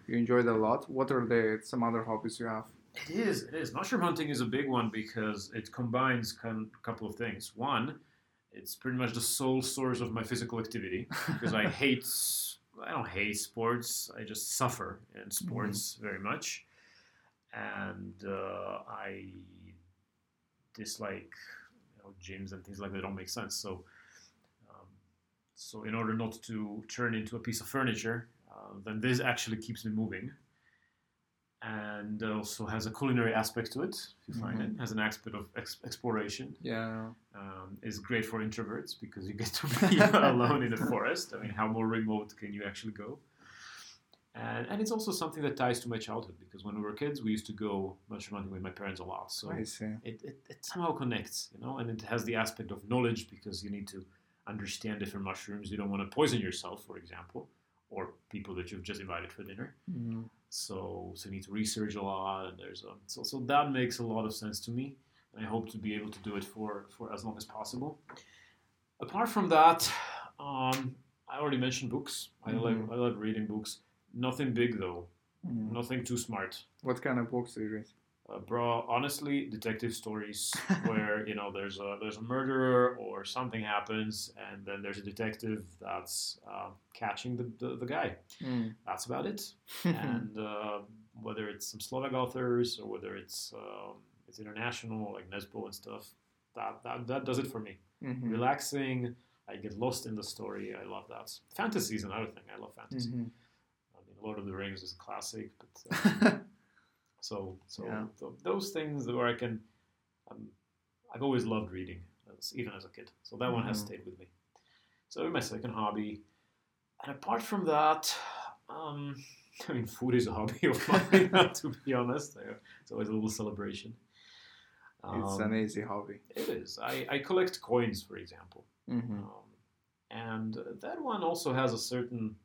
You enjoy it a lot. What are the some other hobbies you have?
It is. It is. Mushroom hunting is a big one because it combines a couple of things. One, it's pretty much the sole source of my physical activity because I hate. I don't hate sports. I just suffer in sports very much, and uh, I dislike you know, gyms and things like that. Don't make sense. So, so in order not to turn into a piece of furniture, uh, then this actually keeps me moving and also has a culinary aspect to it. If you find
Mhm.
it has an aspect of ex- exploration.
Yeah.
Um, is great for introverts because you get to be alone in the forest. I mean, how more remote can you actually go? And, and it's also something that ties to my childhood because when we were kids, we used to go mushroom hunting with my parents a lot. So it, it, it somehow connects, you know, and it has the aspect of knowledge because you need to understand different mushrooms. You don't want to poison yourself, for example, or people that you've just invited for dinner.
Mhm.
So, so you need to research a lot, and there's a, so so that makes a lot of sense to me, and I hope to be able to do it for for as long as possible. Apart from that, um, I already mentioned books. I
Mhm.
like I love reading books. Nothing big though,
Mhm.
nothing too smart.
What kind of books do you read?
Uh, bro, honestly, detective stories where you know there's a there's a murderer or something happens, and then there's a detective that's uh, catching the, the, the guy.
Mm.
That's about it. and uh, whether it's some Slovak authors or whether it's um, it's international like Nesbo and stuff, that, that that does it for me.
Mhm.
Relaxing. I get lost in the story. I love that. Fantasy is another thing. I love fantasy.
Mhm.
I mean, Lord of the Rings is a classic, but uh, so so
Yeah.
th- those things where I can. Um, I've always loved reading, as, even as a kid. So that one has
Mhm.
stayed with me. So my second hobby, and apart from that, um, I mean, food is a hobby of mine. to be honest, it's always a little celebration.
it's
Um,
an easy hobby.
It is. I, I collect coins, for example.
Mhm.
Um, and that one also has a certain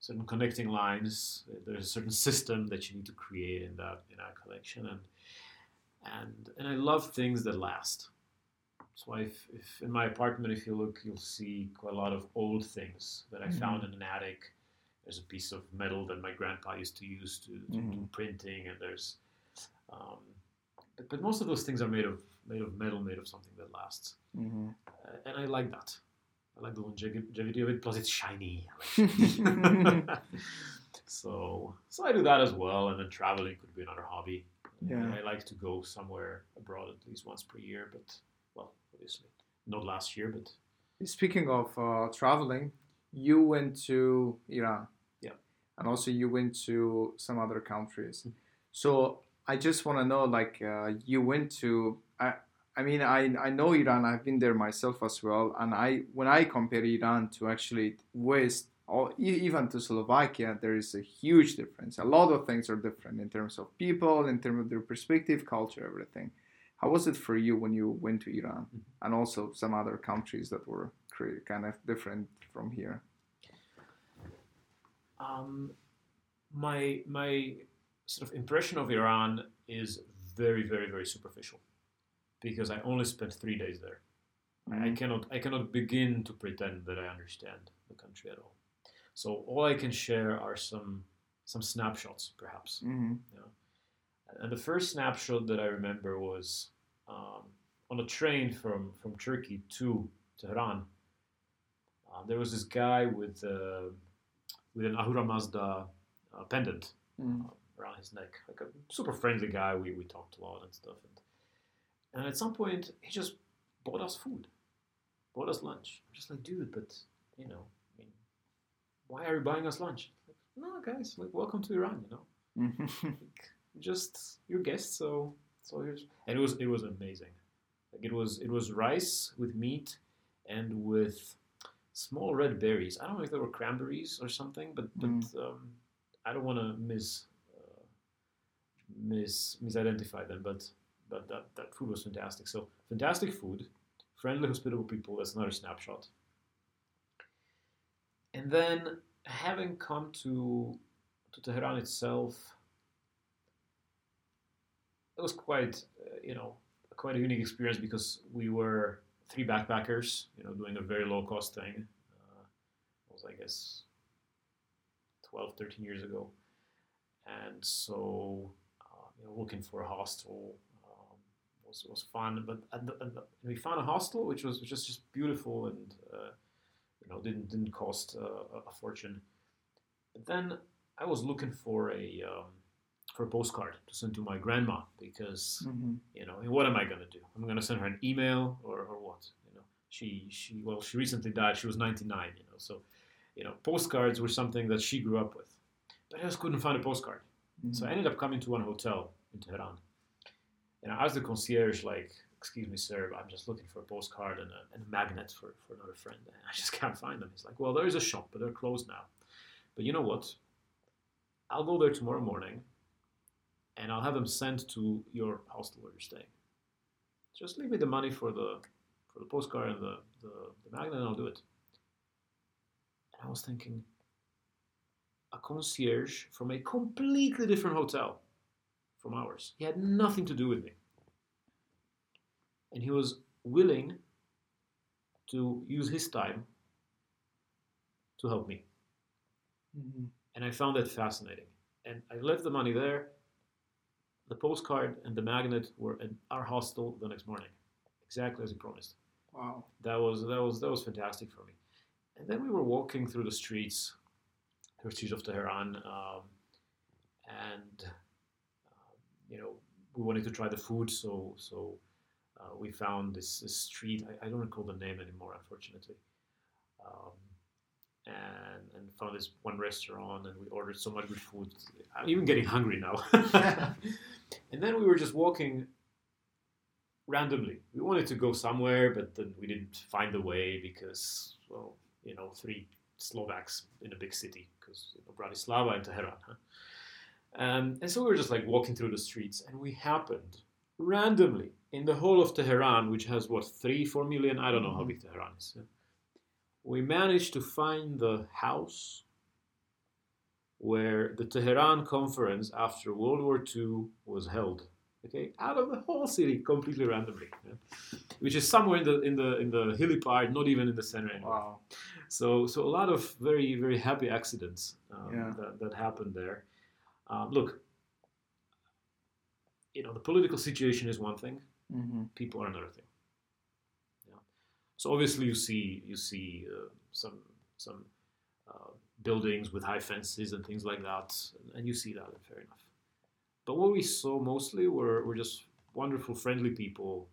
certain connecting lines. There's a certain system that you need to create in that in our collection, and and and I love things that last. So if, if in my apartment, if you look, you'll see quite a lot of old things that I found in an attic. There's a piece of metal that my grandpa used to use to, to do
Mhm.
printing, and there's, um, but, but most of those things are made of made of metal, made of something that lasts
Mhm.
uh, and I like that. I like the longevity of it. Plus, it's shiny. Like shiny. so, so I do that as well. And then traveling could be another hobby.
Yeah.
I like to go somewhere abroad at least once per year. But well, obviously not last year, but
Speaking of uh, traveling, you went to Iran.
Yeah.
And also you went to some other countries.
Mm.
So I just want to know, like, uh, you went to. I, I mean, I, I know Iran. I've been there myself as well. And I when I compare Iran to actually West or even to Slovakia, there is a huge difference. A lot of things are different in terms of people, in terms of their perspective, culture, everything. How was it for you when you went to Iran and also some other countries that were kind of different from here?
um, my my sort of impression of Iran is very, very, very superficial because I only spent three days there. I- I cannot I cannot begin to pretend that I understand the country at all. So all I can share are some some snapshots, perhaps.
hmm
And the first snapshot that I remember was um, on a train from from Turkey to Tehran. Uh, there was this guy with uh, with an Ahura Mazda uh, pendant
Mm.
around his neck, like a super friendly guy. We we talked a lot and stuff, and and at some point he just bought us food, bought us lunch. I'm just like, dude, but you know, I mean, why are you buying us lunch? Like, no, guys, like, welcome to Iran, you know? Like, just your guest so so here's and it was it was amazing. Like it was it was rice with meat and with small red berries. I don't know if they were cranberries or something but but um, i don't want to mis uh, mis misidentify them but but that that food was fantastic so fantastic food friendly hospitable people that's another snapshot and then having come to to Tehran itself, it was quite, uh, you know, quite a unique experience because we were three backpackers, you know, doing a very low cost thing. Uh, was, I guess, 12, 13 years ago. And so, uh, you know, looking for a hostel was, was fun. But at the, we found a hostel which was, which was just beautiful and, uh, you know, didn't, didn't cost uh, a- fortune. But then I was looking for a um, for a postcard to send to my grandma because
Mhm.
you know what am I gonna do? I'm gonna send her an email or, or what? You know, she she well she recently died. She was 99. You know, so you know postcards were something that she grew up with, but I just couldn't find a postcard. So I ended up coming to one hotel in Tehran, and I asked the concierge like. Excuse me, sir. I'm just looking for a postcard and a, and a magnet for, for another friend. And I just can't find them. He's like, well, there is a shop, but they're closed now. But you know what? I'll go there tomorrow morning and I'll have them sent to your hostel where you're staying. Just leave me the money for the for the postcard and the, the, the magnet and I'll do it. And I was thinking, a concierge from a completely different hotel from ours. He had nothing to do with me. And he was willing to use his time to help me.
Mm-hmm.
And I found that fascinating. And I left the money there. The postcard and the magnet were at our hostel the next morning, exactly as he promised.
Wow.
That was that was that was fantastic for me. And then we were walking through the streets, the streets of Tehran, um, and you know we wanted to try the food, so so uh, we found this, this street. I, I, don't recall the name anymore, unfortunately. Um, and, and found this one restaurant, and we ordered so much good food. I'm even getting hungry now. and then we were just walking randomly. We wanted to go somewhere, but then we didn't find the way because, well, you know, three Slovaks in a big city, because you know, Bratislava and Tehran. Huh? Um, and so we were just like walking through the streets, and we happened randomly in the whole of Tehran, which has what three, four million? I don't know how big Tehran is. We managed to find the house where the Tehran conference after World War II was held. Okay, out of the whole city, completely randomly, yeah? which is somewhere in the in the in the hilly part, not even in the center anymore.
Wow.
So so a lot of very very happy accidents um,
Yeah.
that, that happened there. Um, look, you know the political situation is one thing,
Mm-hmm.
people are another thing. Yeah. So obviously you see you see uh, some some uh, buildings with high fences and things like that, and you see that, and fair enough. But what we saw mostly were, were just wonderful, friendly people.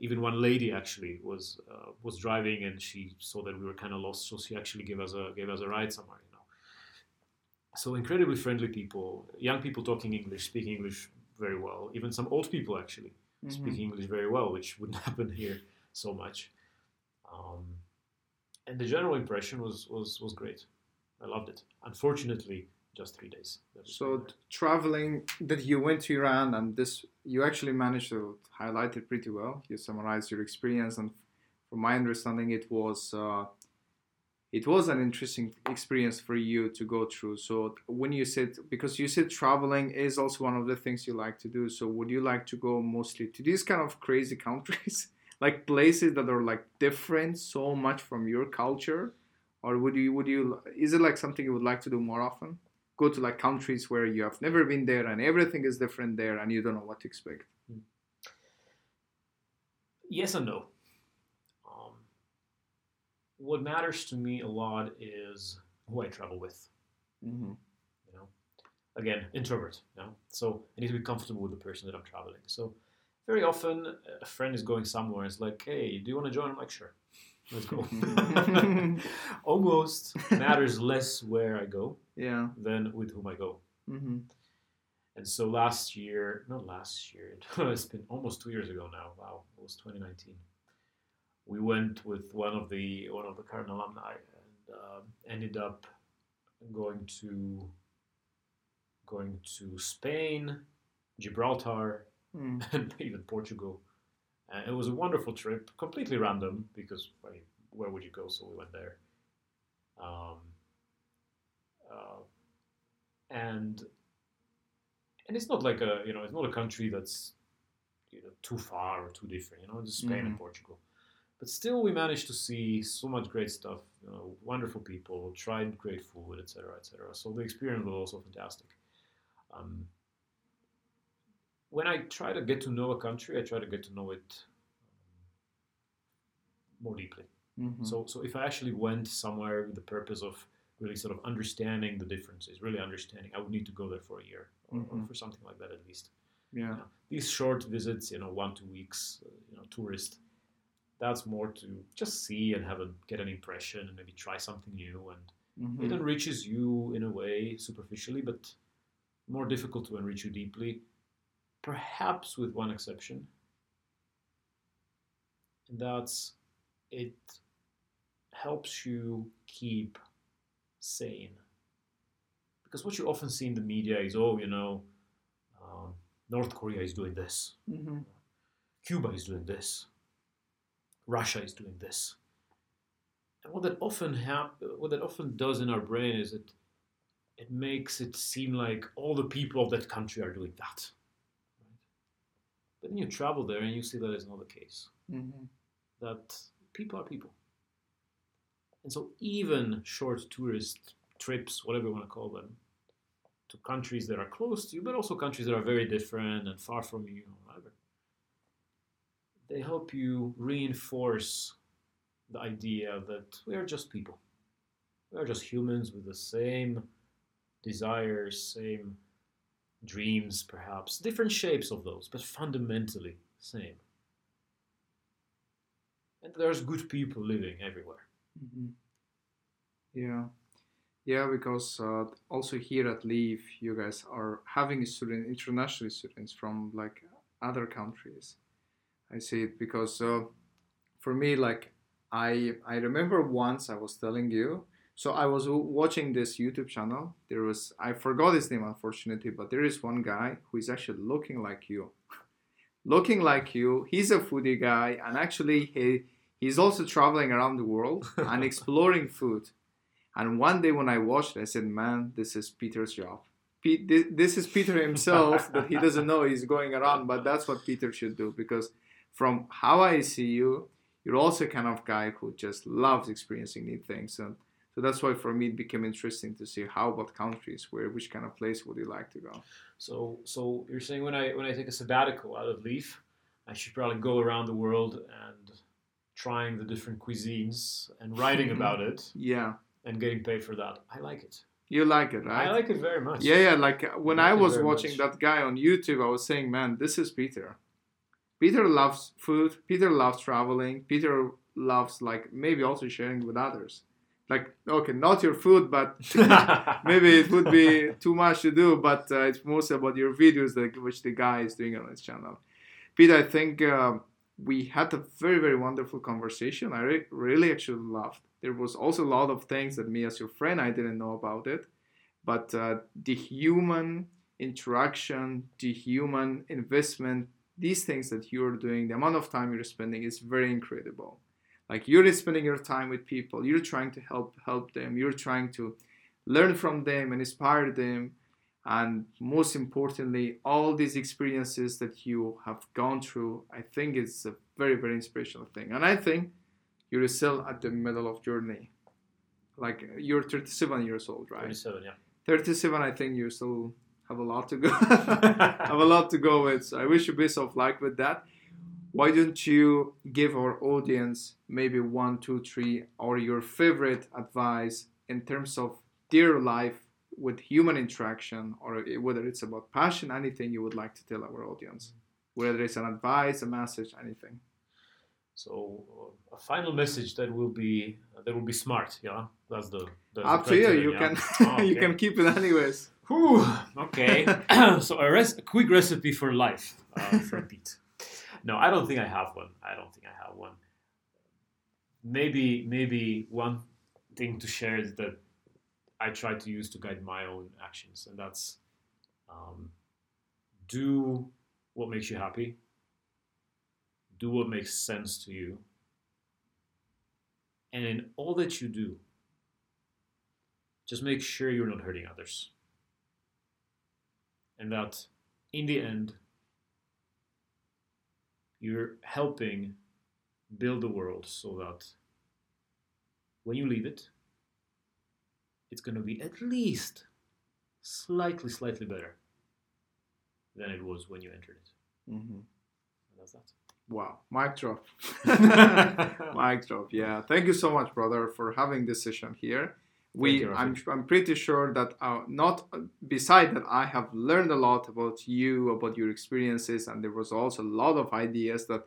Even one lady actually was uh, was driving, and she saw that we were kind of lost, so she actually gave us a gave us a ride somewhere. So incredibly friendly people, young people talking English, speaking English very well. Even some old people actually
Mm-hmm.
speaking English very well, which wouldn't happen here so much. Um, and the general impression was, was, was great. I loved it. Unfortunately, just three days.
So traveling that you went to Iran and this you actually managed to highlight it pretty well. You summarized your experience and from my understanding it was uh, it was an interesting experience for you to go through. So when you said because you said traveling is also one of the things you like to do. So would you like to go mostly to these kind of crazy countries? like places that are like different so much from your culture? Or would you would you is it like something you would like to do more often? go to like countries where you have never been there and everything is different there and you don't know what to expect.
Yes and no. What matters to me a lot is who I travel with.
Mm-hmm.
You know, again, introvert. You know, so I need to be comfortable with the person that I'm traveling. So very often, a friend is going somewhere. and It's like, hey, do you want to join? I'm like, sure, let's go. Almost matters less where I go
yeah.
than with whom I go.
Mm-hmm.
And so last year, not last year, it's been almost two years ago now. Wow, it was 2019. We went with one of the one of the current alumni and uh, ended up going to going to Spain, Gibraltar,
Mm.
and even Portugal. And it was a wonderful trip, completely random because I mean, where would you go? So we went there. Um, uh, and and it's not like a you know it's not a country that's you know too far or too different. You know, it's Spain and
Mhm.
Portugal. But still, we managed to see so much great stuff. You know, wonderful people, tried great food, etc., etc. So the experience was also fantastic. Um, when I try to get to know a country, I try to get to know it um, more deeply.
Mm-hmm.
So, so if I actually went somewhere with the purpose of really sort of understanding the differences, really understanding, I would need to go there for a year or, or
Mhm.
for something like that at least.
yeah.
These short visits, you know, one two weeks, uh, you know, tourist, that's more to just see and have a get an impression and maybe try something new, and
Mm-hmm.
it enriches you in a way superficially, but more difficult to enrich you deeply. Perhaps with one exception, and that's it helps you keep sane. Because what you often see in the media is, oh, you know, um, North Korea is doing this,
Mm-hmm.
Cuba is doing this, Russia is doing this. And what that often hap- what that often does in our brain is it it makes it seem like all the people of that country are doing that. Right? But then you travel there and you see that is not the case.
Mm-hmm.
That people are people. And so even short tourist trips, whatever you want to call them, to countries that are close to you, but also countries that are very different and far from you, whatever, they help you reinforce the idea that we are just people. We are just humans with the same desires, same dreams, perhaps, different shapes of those, but fundamentally same. And there's good people living everywhere.
Mm-hmm. Yeah, yeah, because uh, also here at Leaf, you guys are having students, international students from like other countries. I see it because uh, for me, like I I remember once I was telling you. So I was watching this YouTube channel. There was I forgot his name unfortunately, but there is one guy who is actually looking like you, looking like you. He's a foodie guy, and actually he he's also traveling around the world and exploring food. And one day when I watched it, I said, "Man, this is Peter's job. Pete, this is Peter himself that he doesn't know he's going around, but that's what Peter should do because." From how I see you, you're also kind of guy who just loves experiencing new things and so that's why for me it became interesting to see how about countries where which kind of place would you like to go?
So so you're saying when i when i take a sabbatical out of leaf i should probably go around the world and trying the different cuisines and writing about it
yeah.
and getting paid for that. I like it.
You like it right?
I like it very much.
Yeah yeah like uh, when i,
I
was watching
much.
that guy on youtube i was saying man this is peter Peter loves food. Peter loves traveling. Peter loves like maybe also sharing with others. Like okay, not your food, but maybe it would be too much to do. But uh, it's mostly about your videos that which the guy is doing on his channel. Peter, I think uh, we had a very very wonderful conversation. I re- really actually loved. There was also a lot of things that me as your friend I didn't know about it, but uh, the human interaction, the human investment these things that you're doing, the amount of time you're spending is very incredible. Like you're spending your time with people, you're trying to help help them, you're trying to learn from them and inspire them, and most importantly, all these experiences that you have gone through, I think it's a very very inspirational thing. And I think you're still at the middle of journey. Like you're 37 years old, right?
37, yeah.
37, I think you're still have a lot to go have a lot to go with. So i wish you best of luck with that. Why don't you give our audience maybe one two three or your favorite advice in terms of their life with human interaction or whether it's about passion anything you would like to tell our audience? Whether it's an advice a message anything.
So uh, a final message that will be that will be smart yeah? That's the that's
up
the
to you. you
yeah?
can
Oh,
you can keep it anyways
Whew, okay. so a, res- a quick recipe for life uh, from Pete. No, I don't think I have one. I don't think I have one. Maybe maybe one thing to share is that I try to use to guide my own actions, and that's um, do what makes you happy. Do what makes sense to you. And in all that you do, just make sure you're not hurting others and that in the end you're helping build the world so that when you leave it it's going to be at least slightly slightly better than it was when you entered it
mm-hmm.
that's that
Wow, mic drop. mic drop. Yeah, thank you so much, brother, for having this session here. We, I'm, I'm pretty sure that uh, not beside that, I have learned a lot about you, about your experiences, and there was also a lot of ideas that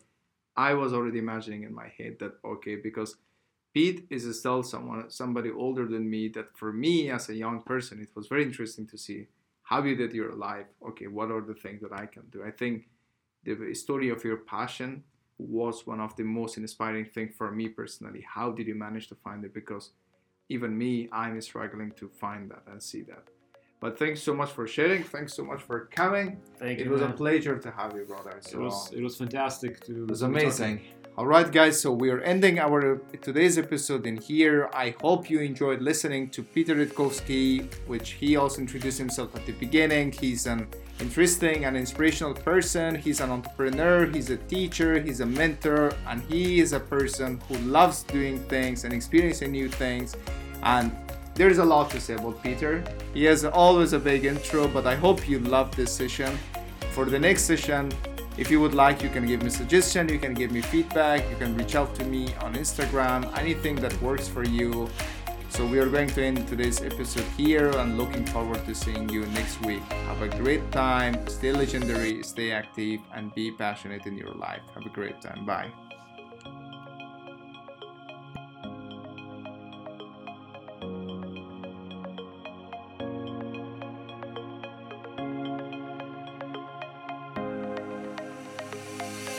I was already imagining in my head. That okay, because Pete is still someone, somebody older than me. That for me as a young person, it was very interesting to see how you did your life. Okay, what are the things that I can do? I think the story of your passion was one of the most inspiring thing for me personally. How did you manage to find it? Because even me, I'm struggling to find that and see that. But thanks so much for sharing. Thanks so much for coming.
thank
It
you It
was a pleasure to have you, brother.
it was it was fantastic to
it was
amazing. talking.
All right, guys, so we are ending our today's episode in here. I hope you enjoyed listening to Peter Rutkowski, which he also introduced himself at the beginning. He's an interesting and inspirational person. He's an entrepreneur, he's a teacher, he's a mentor, and he is a person who loves doing things and experiencing new things. And there's a lot to say about Peter. He has always a big intro, but I hope you love this session. For the next session, if you would like, you can give me suggestion, you can give me feedback, you can reach out to me on Instagram, anything that works for you. So we are going to end today's episode here and looking forward to seeing you next week. Have a great time, stay legendary, stay active, and be passionate in your life. Have a great time. Bye.